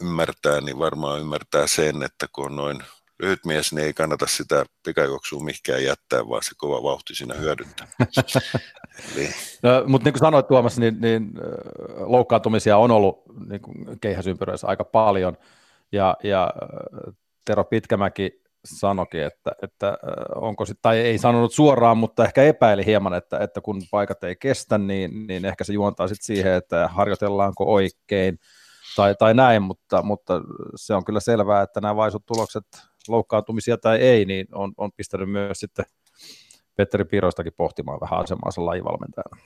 ymmärtää, niin varmaan ymmärtää sen, että kun on noin lyhyt mies, niin ei kannata sitä pikajuoksua mihinkään jättää, vaan se kova vauhti siinä hyödyntää. Eli... no, mutta niin kuin sanoit Tuomas, niin, niin loukkaantumisia on ollut niin kuin keihäsympyröissä aika paljon, ja, ja Tero Pitkämäki sanokin, että, että onko sit, tai ei sanonut suoraan, mutta ehkä epäili hieman, että, että kun paikat ei kestä, niin, niin ehkä se juontaa sitten siihen, että harjoitellaanko oikein tai, tai näin, mutta, mutta se on kyllä selvää, että nämä vaisut tulokset loukkaantumisia tai ei, niin on, on pistänyt myös sitten Petteri Piroistakin pohtimaan vähän asemaansa lajivalmentajana.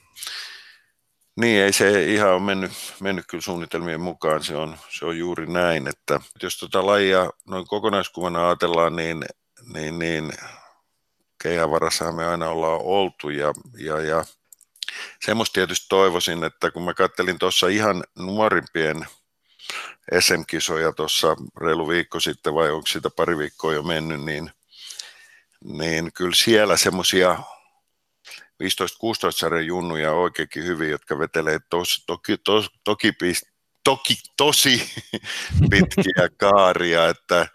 Niin, ei se ihan ole mennyt, mennyt kyllä suunnitelmien mukaan, se on, se on juuri näin, että jos tuota lajia noin kokonaiskuvana ajatellaan, niin, niin, niin keihävarassahan me aina ollaan oltu ja, ja, ja semmoista tietysti toivoisin, että kun mä kattelin tuossa ihan nuorimpien SM-kisoja tuossa reilu viikko sitten, vai onko siitä pari viikkoa jo mennyt, niin, niin kyllä siellä semmoisia 15-16 sarjan junnuja oikeinkin hyvin, jotka vetelee tos, toki, tos, toki, toki tosi pitkiä kaaria, että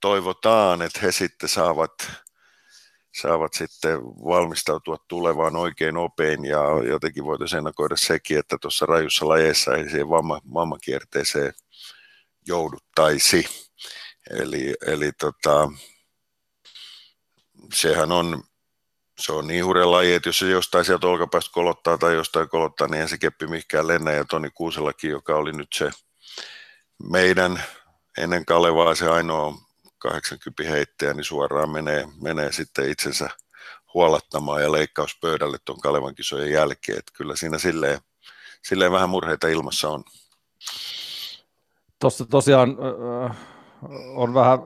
toivotaan, että he sitten saavat, saavat sitten valmistautua tulevaan oikein opein ja jotenkin voitaisiin ennakoida sekin, että tuossa rajussa lajeissa ei siihen vamma, vammakierteeseen jouduttaisi. Eli, eli tota, sehän on, se on niin hurja laji, että jos se jostain sieltä olkapäästä kolottaa tai jostain kolottaa, niin ei se keppi mihinkään lennä. Ja Toni Kuusellakin, joka oli nyt se meidän ennen Kalevaa se ainoa 80 heittäjä, niin suoraan menee, menee sitten itsensä huolattamaan ja leikkauspöydälle tuon Kalevan kisojen jälkeen. Että kyllä siinä silleen, silleen vähän murheita ilmassa on. Tuossa tosiaan on vähän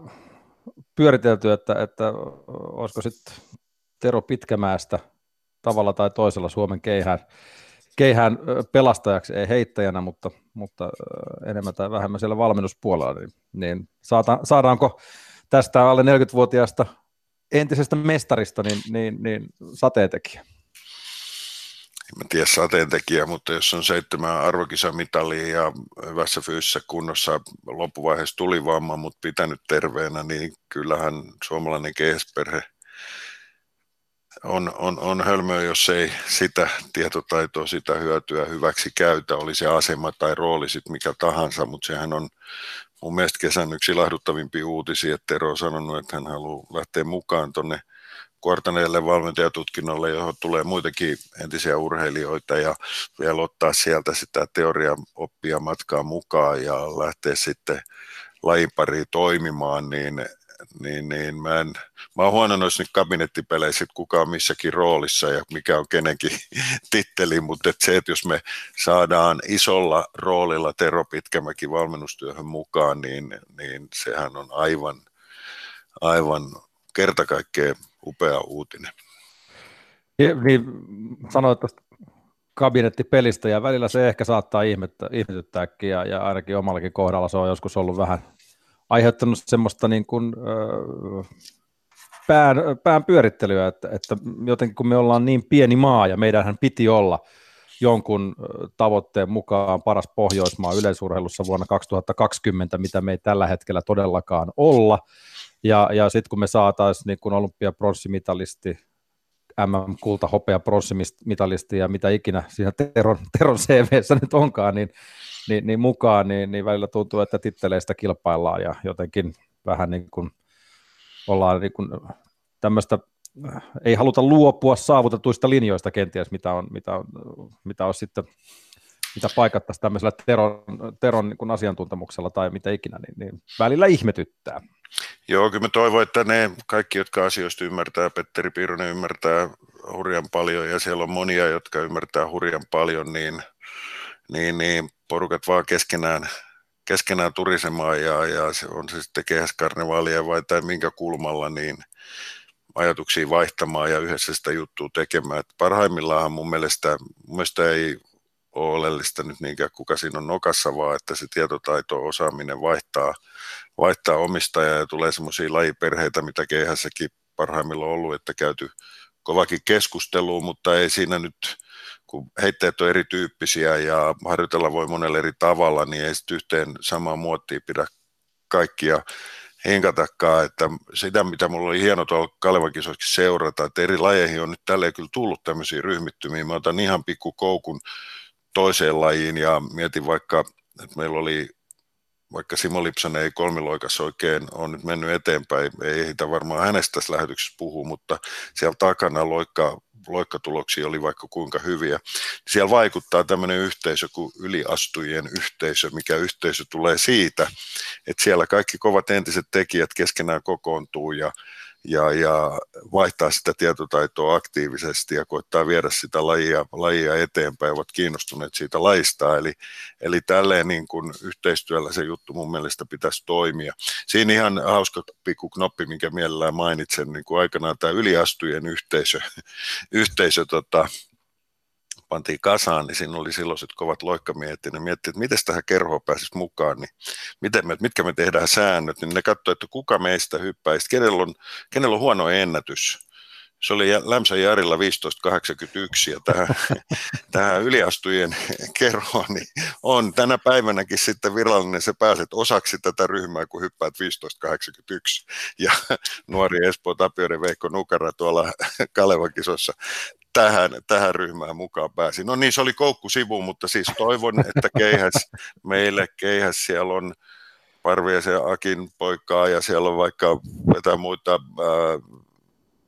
pyöritelty, että, että olisiko sitten Tero Pitkämäestä tavalla tai toisella Suomen keihään, keihään pelastajaksi, ei heittäjänä, mutta, mutta enemmän tai vähemmän siellä valmennuspuolella, niin, niin saata, saadaanko tästä alle 40-vuotiaasta entisestä mestarista niin, niin, niin sateentekijä? En mä tiedä sateentekijä, mutta jos on seitsemän arvokisamitalia ja hyvässä fyysisessä kunnossa loppuvaiheessa tuli vamma, mutta pitänyt terveenä, niin kyllähän suomalainen keihäsperhe on, on, on hölmöä, jos ei sitä tietotaitoa, sitä hyötyä hyväksi käytä, oli se asema tai rooli sitten mikä tahansa, mutta sehän on mun mielestä kesän yksi ilahduttavimpia uutisia, että Tero on sanonut, että hän haluaa lähteä mukaan tuonne Kuortaneelle valmentajatutkinnolle, johon tulee muitakin entisiä urheilijoita ja vielä ottaa sieltä sitä teoria oppia matkaa mukaan ja lähteä sitten lajipariin toimimaan, niin, niin, niin mä, en, mä oon huono noissa nyt kabinettipeleissä, että kuka on missäkin roolissa ja mikä on kenenkin titteli, mutta et se, että jos me saadaan isolla roolilla Tero Pitkämäki valmennustyöhön mukaan, niin, niin sehän on aivan, aivan kerta kaikkea upea uutinen. Ja, niin, sanoit tuosta kabinettipelistä ja välillä se ehkä saattaa ihmetyttääkin ja, ja ainakin omallakin kohdalla se on joskus ollut vähän aiheuttanut semmoista niin kuin, öö, pään, pään pyörittelyä, että, että jotenkin kun me ollaan niin pieni maa ja meidänhän piti olla jonkun tavoitteen mukaan paras Pohjoismaa yleisurheilussa vuonna 2020, mitä me ei tällä hetkellä todellakaan olla, ja, ja sitten kun me saataisiin niin kun olympiapronssimitalisti, MM-kulta, hopea pronssimitalisti ja mitä ikinä siinä Teron, Teron CVssä nyt onkaan, niin, niin, niin mukaan, niin, niin välillä tuntuu, että titteleistä kilpaillaan ja jotenkin vähän niin kuin ollaan niin kuin tämmöistä, ei haluta luopua saavutetuista linjoista kenties, mitä on, mitä on, mitä on sitten mitä paikattaisiin tämmöisellä Teron, teron niin asiantuntemuksella tai mitä ikinä, niin, niin välillä ihmetyttää. Joo, kyllä mä toivon, että ne kaikki, jotka asioista ymmärtää, Petteri Piironen ymmärtää hurjan paljon ja siellä on monia, jotka ymmärtää hurjan paljon, niin, niin, niin porukat vaan keskenään, keskenään turisemaan ja, ja se on se sitten kehäskarnevaalia vai tai minkä kulmalla, niin ajatuksia vaihtamaan ja yhdessä sitä juttua tekemään. Et parhaimmillaan mun mielestä, mun mielestä ei ole oleellista nyt niinkään kuka siinä on nokassa, vaan että se tietotaito, osaaminen vaihtaa, vaihtaa omistajaa ja tulee semmoisia lajiperheitä, mitä keihässäkin parhaimmillaan ollut, että käyty kovakin keskustelua, mutta ei siinä nyt, kun heitteet on erityyppisiä ja harjoitella voi monella eri tavalla, niin ei sitten yhteen samaan muottiin pidä kaikkia hinkatakaan, että sitä mitä mulla oli hieno tuolla Kalevan seurata, että eri lajeihin on nyt tälleen kyllä tullut tämmöisiä ryhmittymiä. Mä otan ihan pikku koukun toiseen lajiin ja mietin vaikka, että meillä oli vaikka Simo Lipsanen ei kolmiloikassa oikein on nyt mennyt eteenpäin, ei ehditä varmaan hänestä tässä lähetyksessä puhua, mutta siellä takana loikka, loikkatuloksia oli vaikka kuinka hyviä. Siellä vaikuttaa tämmöinen yhteisö kuin yliastujien yhteisö, mikä yhteisö tulee siitä, että siellä kaikki kovat entiset tekijät keskenään kokoontuu ja ja, ja vaihtaa sitä tietotaitoa aktiivisesti ja koittaa viedä sitä lajia, lajia eteenpäin, ovat kiinnostuneet siitä lajista. Eli, eli tälleen niin kuin yhteistyöllä se juttu mun mielestä pitäisi toimia. Siinä ihan hauska pikku knoppi, minkä mielellään mainitsen, niin kuin aikanaan tämä yliastujen yhteisö, yhteisö tota, pantiin kasaan, niin siinä oli silloiset kovat loikkamiehet, ja ne miettivät, että miten tähän kerhoon pääsisi mukaan, niin miten me, mitkä me tehdään säännöt, niin ne katsoivat, että kuka meistä hyppäisi, kenellä on, kenellä on huono ennätys. Se oli Lämsä Jarilla 1581 ja tähän, tähän yliastujien kerhoon niin on tänä päivänäkin sitten virallinen, se pääset osaksi tätä ryhmää, kun hyppäät 1581. Ja nuori Espoo Tapioiden Veikko Nukara tuolla Kalevan kisossa tähän, tähän ryhmään mukaan pääsi. No niin, se oli koukku sivu, mutta siis toivon, että keihäs meille, keihäs siellä on Parviasen Akin poikaa ja siellä on vaikka jotain muita ää,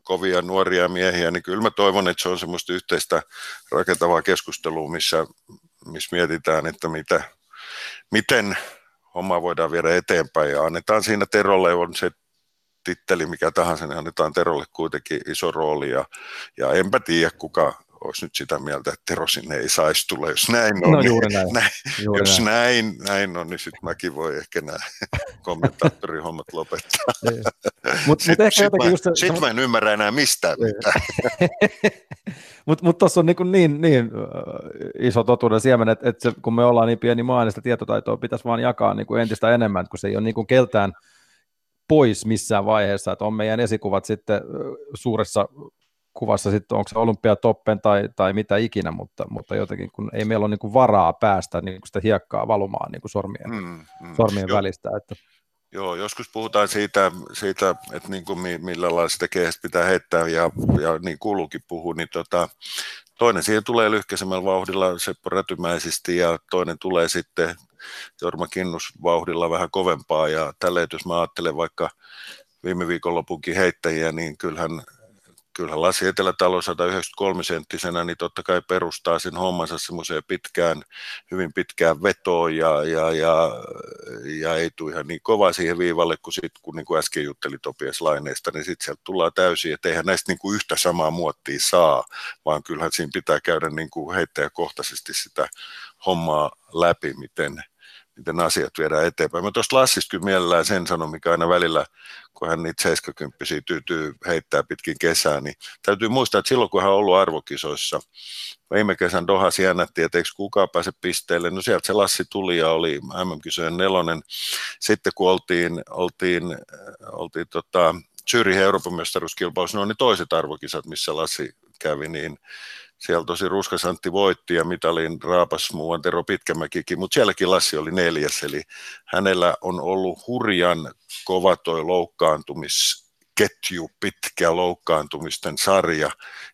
kovia nuoria miehiä, niin kyllä mä toivon, että se on semmoista yhteistä rakentavaa keskustelua, missä, missä mietitään, että mitä, miten homma voidaan viedä eteenpäin ja annetaan siinä Terolle on se titteli mikä tahansa, niin annetaan Terolle kuitenkin iso rooli ja, ja enpä tiedä kuka olisi nyt sitä mieltä, että Tero sinne ei saisi tulla. Jos näin on, no, juuri näin. Niin, näin, juuri jos näin. näin, näin on, niin sitten mäkin voi ehkä nämä kommentaattorihommat lopettaa. Mutta sitten mut sit mä, just... sit mä en ymmärrä enää mistään mitään. Mutta mut tuossa on niin, niin, niin iso totuuden siemen, että, että se, kun me ollaan niin pieni maa, niin sitä tietotaitoa pitäisi vaan jakaa niin kuin entistä enemmän, kun se ei ole niin kuin keltään – pois missään vaiheessa, että on meidän esikuvat sitten suuressa kuvassa sitten, onko se olympiatoppen tai, tai mitä ikinä, mutta, mutta jotenkin kun ei meillä ole niin kuin varaa päästä niin kuin sitä hiekkaa valumaan niin kuin sormien, mm, mm. sormien välistä. Että. Joo, joskus puhutaan siitä, siitä että niin kuin millä lailla sitä kehästä pitää heittää ja, ja niin kuuluukin puhua, niin tota, toinen siihen tulee lyhkäisemmällä vauhdilla Seppo Rätymäisesti ja toinen tulee sitten Jorma Kinnus vauhdilla vähän kovempaa. Ja tällä jos mä ajattelen vaikka viime viikonlopunkin heittäjiä, niin kyllähän kyllähän Lassi Etelätalo 193 senttisenä, niin totta kai perustaa sen hommansa semmoiseen pitkään, hyvin pitkään vetoon ja, ja, ja, ja ei tule ihan niin kova siihen viivalle kuin sit, kun, niin kuin äsken jutteli Topias Laineesta, niin sitten sieltä tullaan täysin, että eihän näistä niin kuin yhtä samaa muottia saa, vaan kyllähän siinä pitää käydä niin kuin heittäjäkohtaisesti sitä hommaa läpi, miten, miten asiat viedään eteenpäin. Mä tuosta Lassista kyllä mielellään sen sanon, mikä aina välillä, kun hän niitä 70 tyytyy heittää pitkin kesää, niin täytyy muistaa, että silloin kun hän on ollut arvokisoissa, viime kesän Doha jännätti, että eikö kukaan pääse pisteelle, no sieltä se Lassi tuli ja oli MM-kisojen nelonen. Sitten kun oltiin, oltiin, oltiin tota, Zürihin Euroopan mestaruuskilpailussa, on ne toiset arvokisat, missä Lassi kävi, niin siellä tosi Ruskasantti voitti ja mitalin raapas muuan Tero Pitkämäkikin, mutta sielläkin Lassi oli neljäs, eli hänellä on ollut hurjan kova toi loukkaantumisketju, pitkä loukkaantumisten sarja,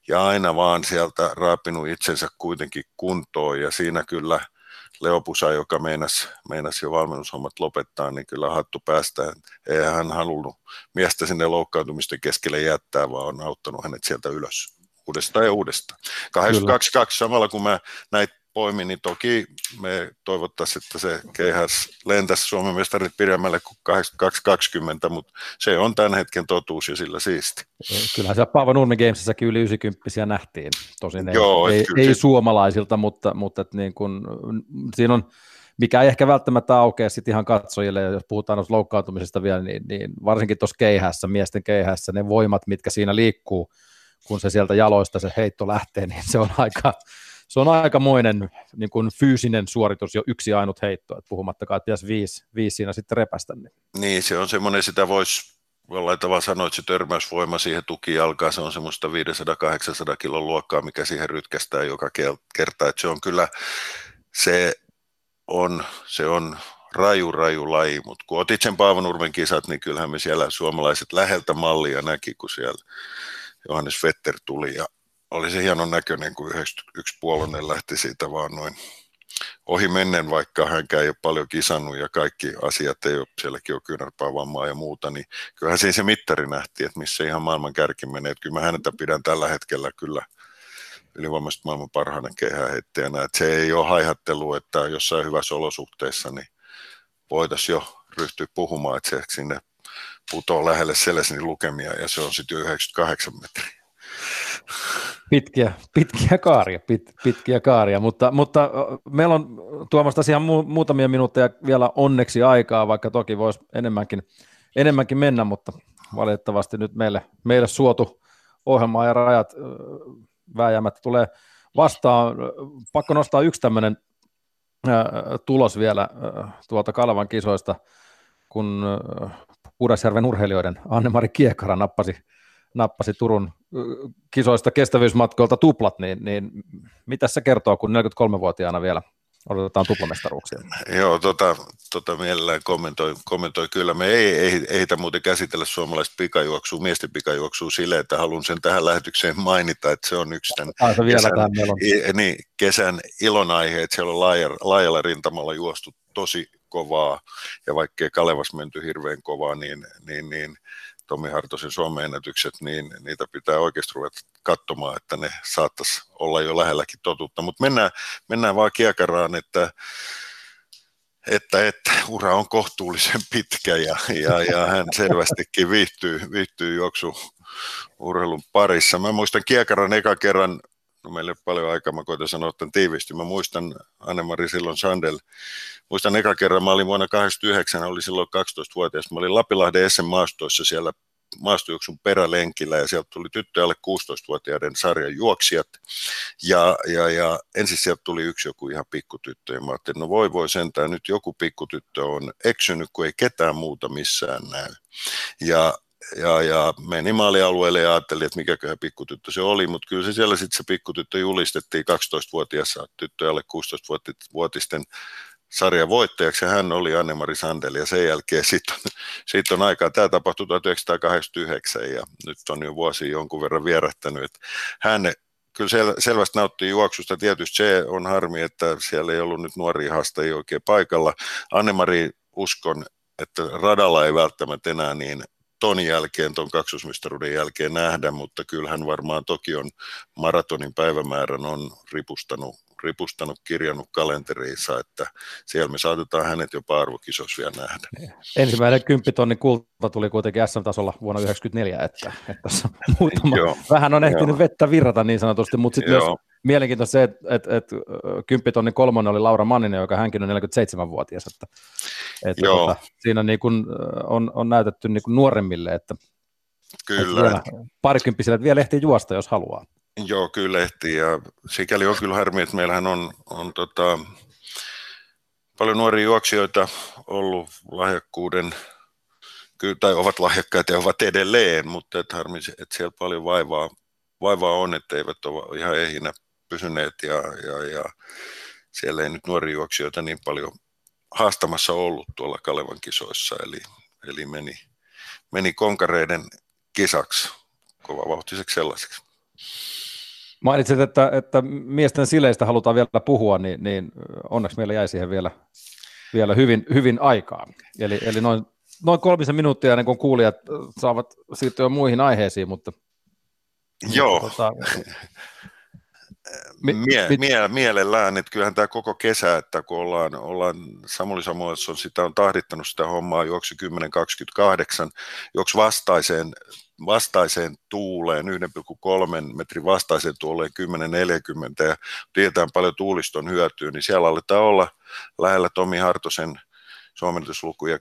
ja aina vaan sieltä raapinut itsensä kuitenkin kuntoon, ja siinä kyllä Leopusa, joka meinasi, meinasi jo valmennushommat lopettaa, niin kyllä hattu päästä. Ei hän halunnut miestä sinne loukkaantumisten keskelle jättää, vaan on auttanut hänet sieltä ylös uudestaan ja uudestaan. 82 samalla kun mä näitä poimi, niin toki me toivottaisiin, että se keihäs lentäisi Suomen mestarit pidemmälle kuin 8220, mutta se on tämän hetken totuus ja sillä siisti. Kyllähän se Paavo Nurmi Gamesissakin yli 90 nähtiin, tosin ei, Joo, ei, ei suomalaisilta, mutta, mutta että niin kun, siinä on, mikä ei ehkä välttämättä aukea sitten ihan katsojille, jos puhutaan noista loukkaantumisesta vielä, niin, niin varsinkin tuossa keihässä, miesten keihässä, ne voimat, mitkä siinä liikkuu, kun se sieltä jaloista se heitto lähtee, niin se on aika, se on aikamoinen niin kuin fyysinen suoritus jo yksi ainut heitto, että puhumattakaan, että pitäisi viisi, viisi siinä sitten repästä. Niin, niin se on semmoinen, sitä voisi jollain tavalla sanoa, että se törmäysvoima siihen tuki alkaa, se on semmoista 500-800 kilon luokkaa, mikä siihen rytkästää joka kerta, että se on kyllä, se on, se on raju, raju laji, mutta kun otit sen Paavanurmen kisat, niin kyllähän me siellä suomalaiset läheltä mallia näki, kun siellä Johannes Vetter tuli ja oli se hienon näköinen, kun 91 puolonen lähti siitä vaan noin ohi mennen, vaikka hänkään ei ole paljon kisannut ja kaikki asiat ei ole, sielläkin on vammaa ja muuta, niin kyllähän siinä se mittari nähtiin, että missä ihan maailman kärki menee. Että kyllä mä häntä pidän tällä hetkellä kyllä ylivoimaisesti maailman parhaana kehäheittäjänä. Että se ei ole haihattelu, että jossain hyvässä olosuhteissa niin voitaisiin jo ryhtyä puhumaan, että se sinne putoo lähelle Selesnin lukemia ja se on sitten 98 metriä. Pitkiä, pitkiä kaaria, pit, pitkiä kaaria, mutta, mutta meillä on Tuomas tosiaan mu, muutamia minuutteja vielä onneksi aikaa, vaikka toki voisi enemmänkin, enemmänkin mennä, mutta valitettavasti nyt meille, meille suotu ohjelma ja rajat vääjäämättä tulee vastaan. Pakko nostaa yksi tämmöinen tulos vielä tuolta Kalevan kisoista, kun Pudasjärven urheilijoiden Anne-Mari Kiekara nappasi, nappasi Turun kisoista kestävyysmatkoilta tuplat, niin, niin mitä se kertoo, kun 43-vuotiaana vielä odotetaan tuplamestaruuksia. Joo, tota, tota mielellään kommentoi, kommentoi kyllä. Me ei, ei ehditä muuten käsitellä suomalaista pikajuoksua, miesten pikajuoksua sille, että haluan sen tähän lähetykseen mainita, että se on yksi tämän kesän, vielä i, niin, kesän ilonaihe, että siellä on laajalla, laajalla rintamalla juostu tosi kovaa, ja vaikkei Kalevas menty hirveän kovaa, niin, niin, niin Tomi Hartosen Suomen niin niitä pitää oikeasti ruveta katsomaan, että ne saattaisi olla jo lähelläkin totuutta. Mutta mennään, mennään vaan kiekaraan, että, että, että ura on kohtuullisen pitkä ja, ja, ja hän selvästikin viihtyy, viihtyy juoksu urheilun parissa. Mä muistan Kiekaran eka kerran no meillä ei paljon aikaa, mä koitan sanoa tämän tiivisti. Mä muistan Anne-Mari silloin Sandel, muistan eka kerran, mä olin vuonna 89, oli silloin 12-vuotias, mä olin Lapilahden SM-maastoissa siellä maastojuoksun perälenkillä ja sieltä tuli tyttö alle 16-vuotiaiden sarjan juoksijat ja, ja, ja ensin sieltä tuli yksi joku ihan pikkutyttö ja mä ajattelin, no voi voi sentään, nyt joku pikkutyttö on eksynyt, kun ei ketään muuta missään näy. Ja ja, ja meni maalialueelle ja ajattelin, että mikäköhän pikkutyttö se oli, mutta kyllä se siellä sitten se pikkutyttö julistettiin 12-vuotiaassa tyttöjä 16-vuotisten sarjan voittajaksi ja hän oli Anne-Mari Sandel ja sen jälkeen sitten on, siitä on aikaa. Tämä tapahtui 1989 ja nyt on jo vuosi jonkun verran vierähtänyt. Että hän kyllä sel, selvästi nautti juoksusta. Tietysti se on harmi, että siellä ei ollut nyt nuoria haastajia oikein paikalla. Anne-Mari uskon, että radalla ei välttämättä enää niin ton jälkeen, ton kaksosmestaruuden jälkeen nähdä, mutta kyllähän varmaan Tokion maratonin päivämäärän on ripustanut, ripustanut kirjannut kalenteriinsa, että siellä me saatetaan hänet jopa arvokisossa vielä nähdä. Ensimmäinen kymppitonnin kulta tuli kuitenkin SM-tasolla vuonna 1994, että, että muutama, vähän on ehtinyt Joo. vettä virrata niin sanotusti, mutta sitten myös mielenkiintoista se, että, että, että kymppitonnin kolmonen oli Laura Manninen, joka hänkin on 47-vuotias. Että, että Joo. Tota, siinä niin kuin on, on näytetty niin kuin nuoremmille, että, Kyllä. Että parikymppisille, että vielä ehtii juosta, jos haluaa. Joo, kyllä ehtii. Ja sikäli on kyllä harmi, että meillähän on, on tota, paljon nuoria juoksijoita ollut lahjakkuuden, tai ovat lahjakkaita ja ovat edelleen, mutta että harmi, että siellä paljon vaivaa, vaivaa on, että eivät ole ihan ehinä pysyneet ja, ja, ja siellä ei nyt nuoria juoksijoita niin paljon haastamassa ollut tuolla Kalevan kisoissa, eli, eli meni, meni konkareiden kisaksi, vauhtiseksi sellaiseksi. Mainitsit, että, että miesten sileistä halutaan vielä puhua, niin, niin onneksi meillä jäi siihen vielä, vielä hyvin, hyvin aikaa. Eli, eli noin, noin kolmisen minuuttia ennen kuin kuulijat saavat siirtyä muihin aiheisiin, mutta Joo. Tota, mie, mie, mielellään, että kyllähän tämä koko kesä, että kun ollaan, ollaan Samuli Samuelson sitä on tahdittanut sitä hommaa juoksi 10.28, juoksi vastaiseen, vastaiseen tuuleen, 1,3 metrin vastaiseen tuuleen 10.40 ja tiedetään paljon tuuliston hyötyä, niin siellä aletaan olla lähellä Tomi Hartosen suomentuslukuja 10-21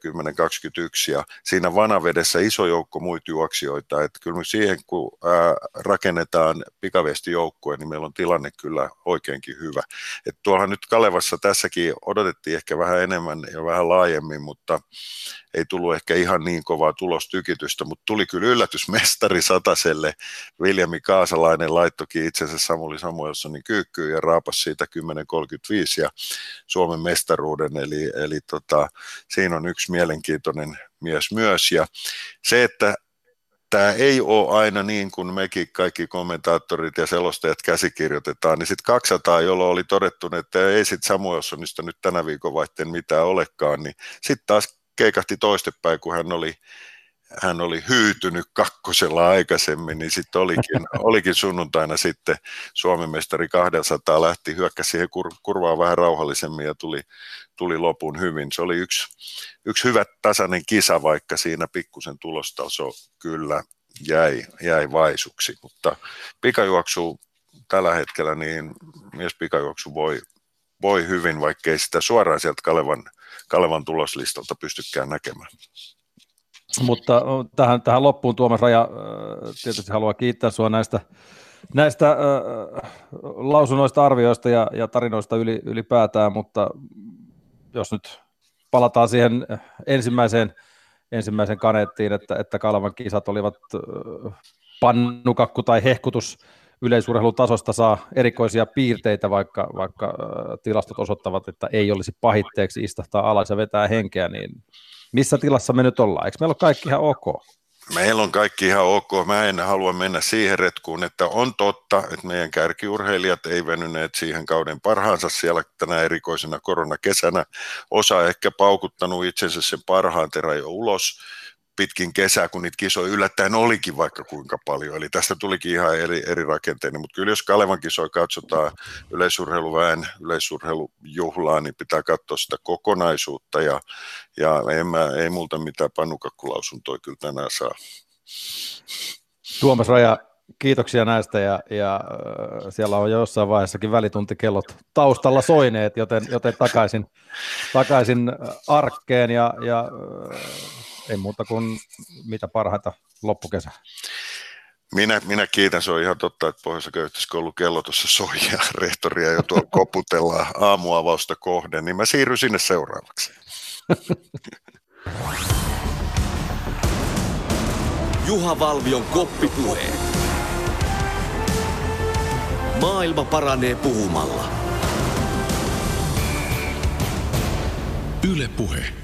ja siinä vanavedessä iso joukko muita juoksijoita, että kyllä siihen kun ää, rakennetaan pikavestijoukkue, niin meillä on tilanne kyllä oikeinkin hyvä. Et tuollahan nyt Kalevassa tässäkin odotettiin ehkä vähän enemmän ja vähän laajemmin, mutta ei tullut ehkä ihan niin kovaa tulostykitystä, mutta tuli kyllä yllätysmestari Sataselle. Viljami Kaasalainen laittokin itsensä Samuli Samuelsonin kyykkyyn ja raapasi siitä 10.35 ja Suomen mestaruuden, eli, eli tota, siinä on yksi mielenkiintoinen mies myös. Ja se, että tämä ei ole aina niin kuin mekin kaikki kommentaattorit ja selostajat käsikirjoitetaan, niin sitten 200, jolloin oli todettu, että ei sitten Samuelsonista nyt tänä viikon vaihteen mitään olekaan, niin sitten taas keikahti toistepäin, kun hän oli, hän oli hyytynyt kakkosella aikaisemmin, niin sitten olikin, olikin sunnuntaina sitten Suomen mestari 200 lähti, hyökkäsi siihen kur, kurvaan vähän rauhallisemmin ja tuli, tuli lopun hyvin. Se oli yksi, yksi hyvä tasainen kisa, vaikka siinä pikkusen tulostaso kyllä jäi, jäi vaisuksi, mutta pikajuoksu tällä hetkellä, niin mies pikajuoksu voi, voi hyvin, vaikkei sitä suoraan sieltä Kalevan Kalevan tuloslistalta pystykään näkemään. Mutta tähän, tähän loppuun Tuomas Raja tietysti haluaa kiittää sinua näistä, näistä äh, lausunnoista, arvioista ja, ja tarinoista yli, ylipäätään, mutta jos nyt palataan siihen ensimmäiseen, ensimmäiseen kaneettiin, että, että Kalevan kisat olivat äh, pannukakku tai hehkutus yleisurheilutasosta saa erikoisia piirteitä, vaikka, vaikka tilastot osoittavat, että ei olisi pahitteeksi istahtaa alas ja vetää henkeä, niin missä tilassa me nyt ollaan? Eikö meillä ole kaikki ihan ok? Meillä on kaikki ihan ok. Mä en halua mennä siihen retkuun, että on totta, että meidän kärkiurheilijat ei venyneet siihen kauden parhaansa siellä tänä erikoisena koronakesänä. Osa ehkä paukuttanut itsensä sen parhaan terän jo ulos pitkin kesää, kun niitä kisoja yllättäen olikin vaikka kuinka paljon. Eli tästä tulikin ihan eri, eri rakenteinen. Mutta kyllä jos Kalevan kisoja katsotaan yleisurheiluväen, yleisurheilujuhlaa, niin pitää katsoa sitä kokonaisuutta. Ja, ja en mä, ei multa mitään pannukakkulausuntoa kyllä tänään saa. Tuomas Raja, kiitoksia näistä ja, ja äh, siellä on jo jossain vaiheessakin välituntikellot taustalla soineet, joten, joten takaisin, takaisin arkkeen ja, ja äh, ei muuta kuin mitä parhaita loppukesä. Minä, minä kiitän, se on ihan totta, että pohjois köyhtyskoulun kello tuossa soi ja rehtoria jo tuolla koputellaan aamuavausta kohden, niin mä siirryn sinne seuraavaksi. Juha Valvion koppipuhe. Maailma paranee puhumalla. Yle Puhe.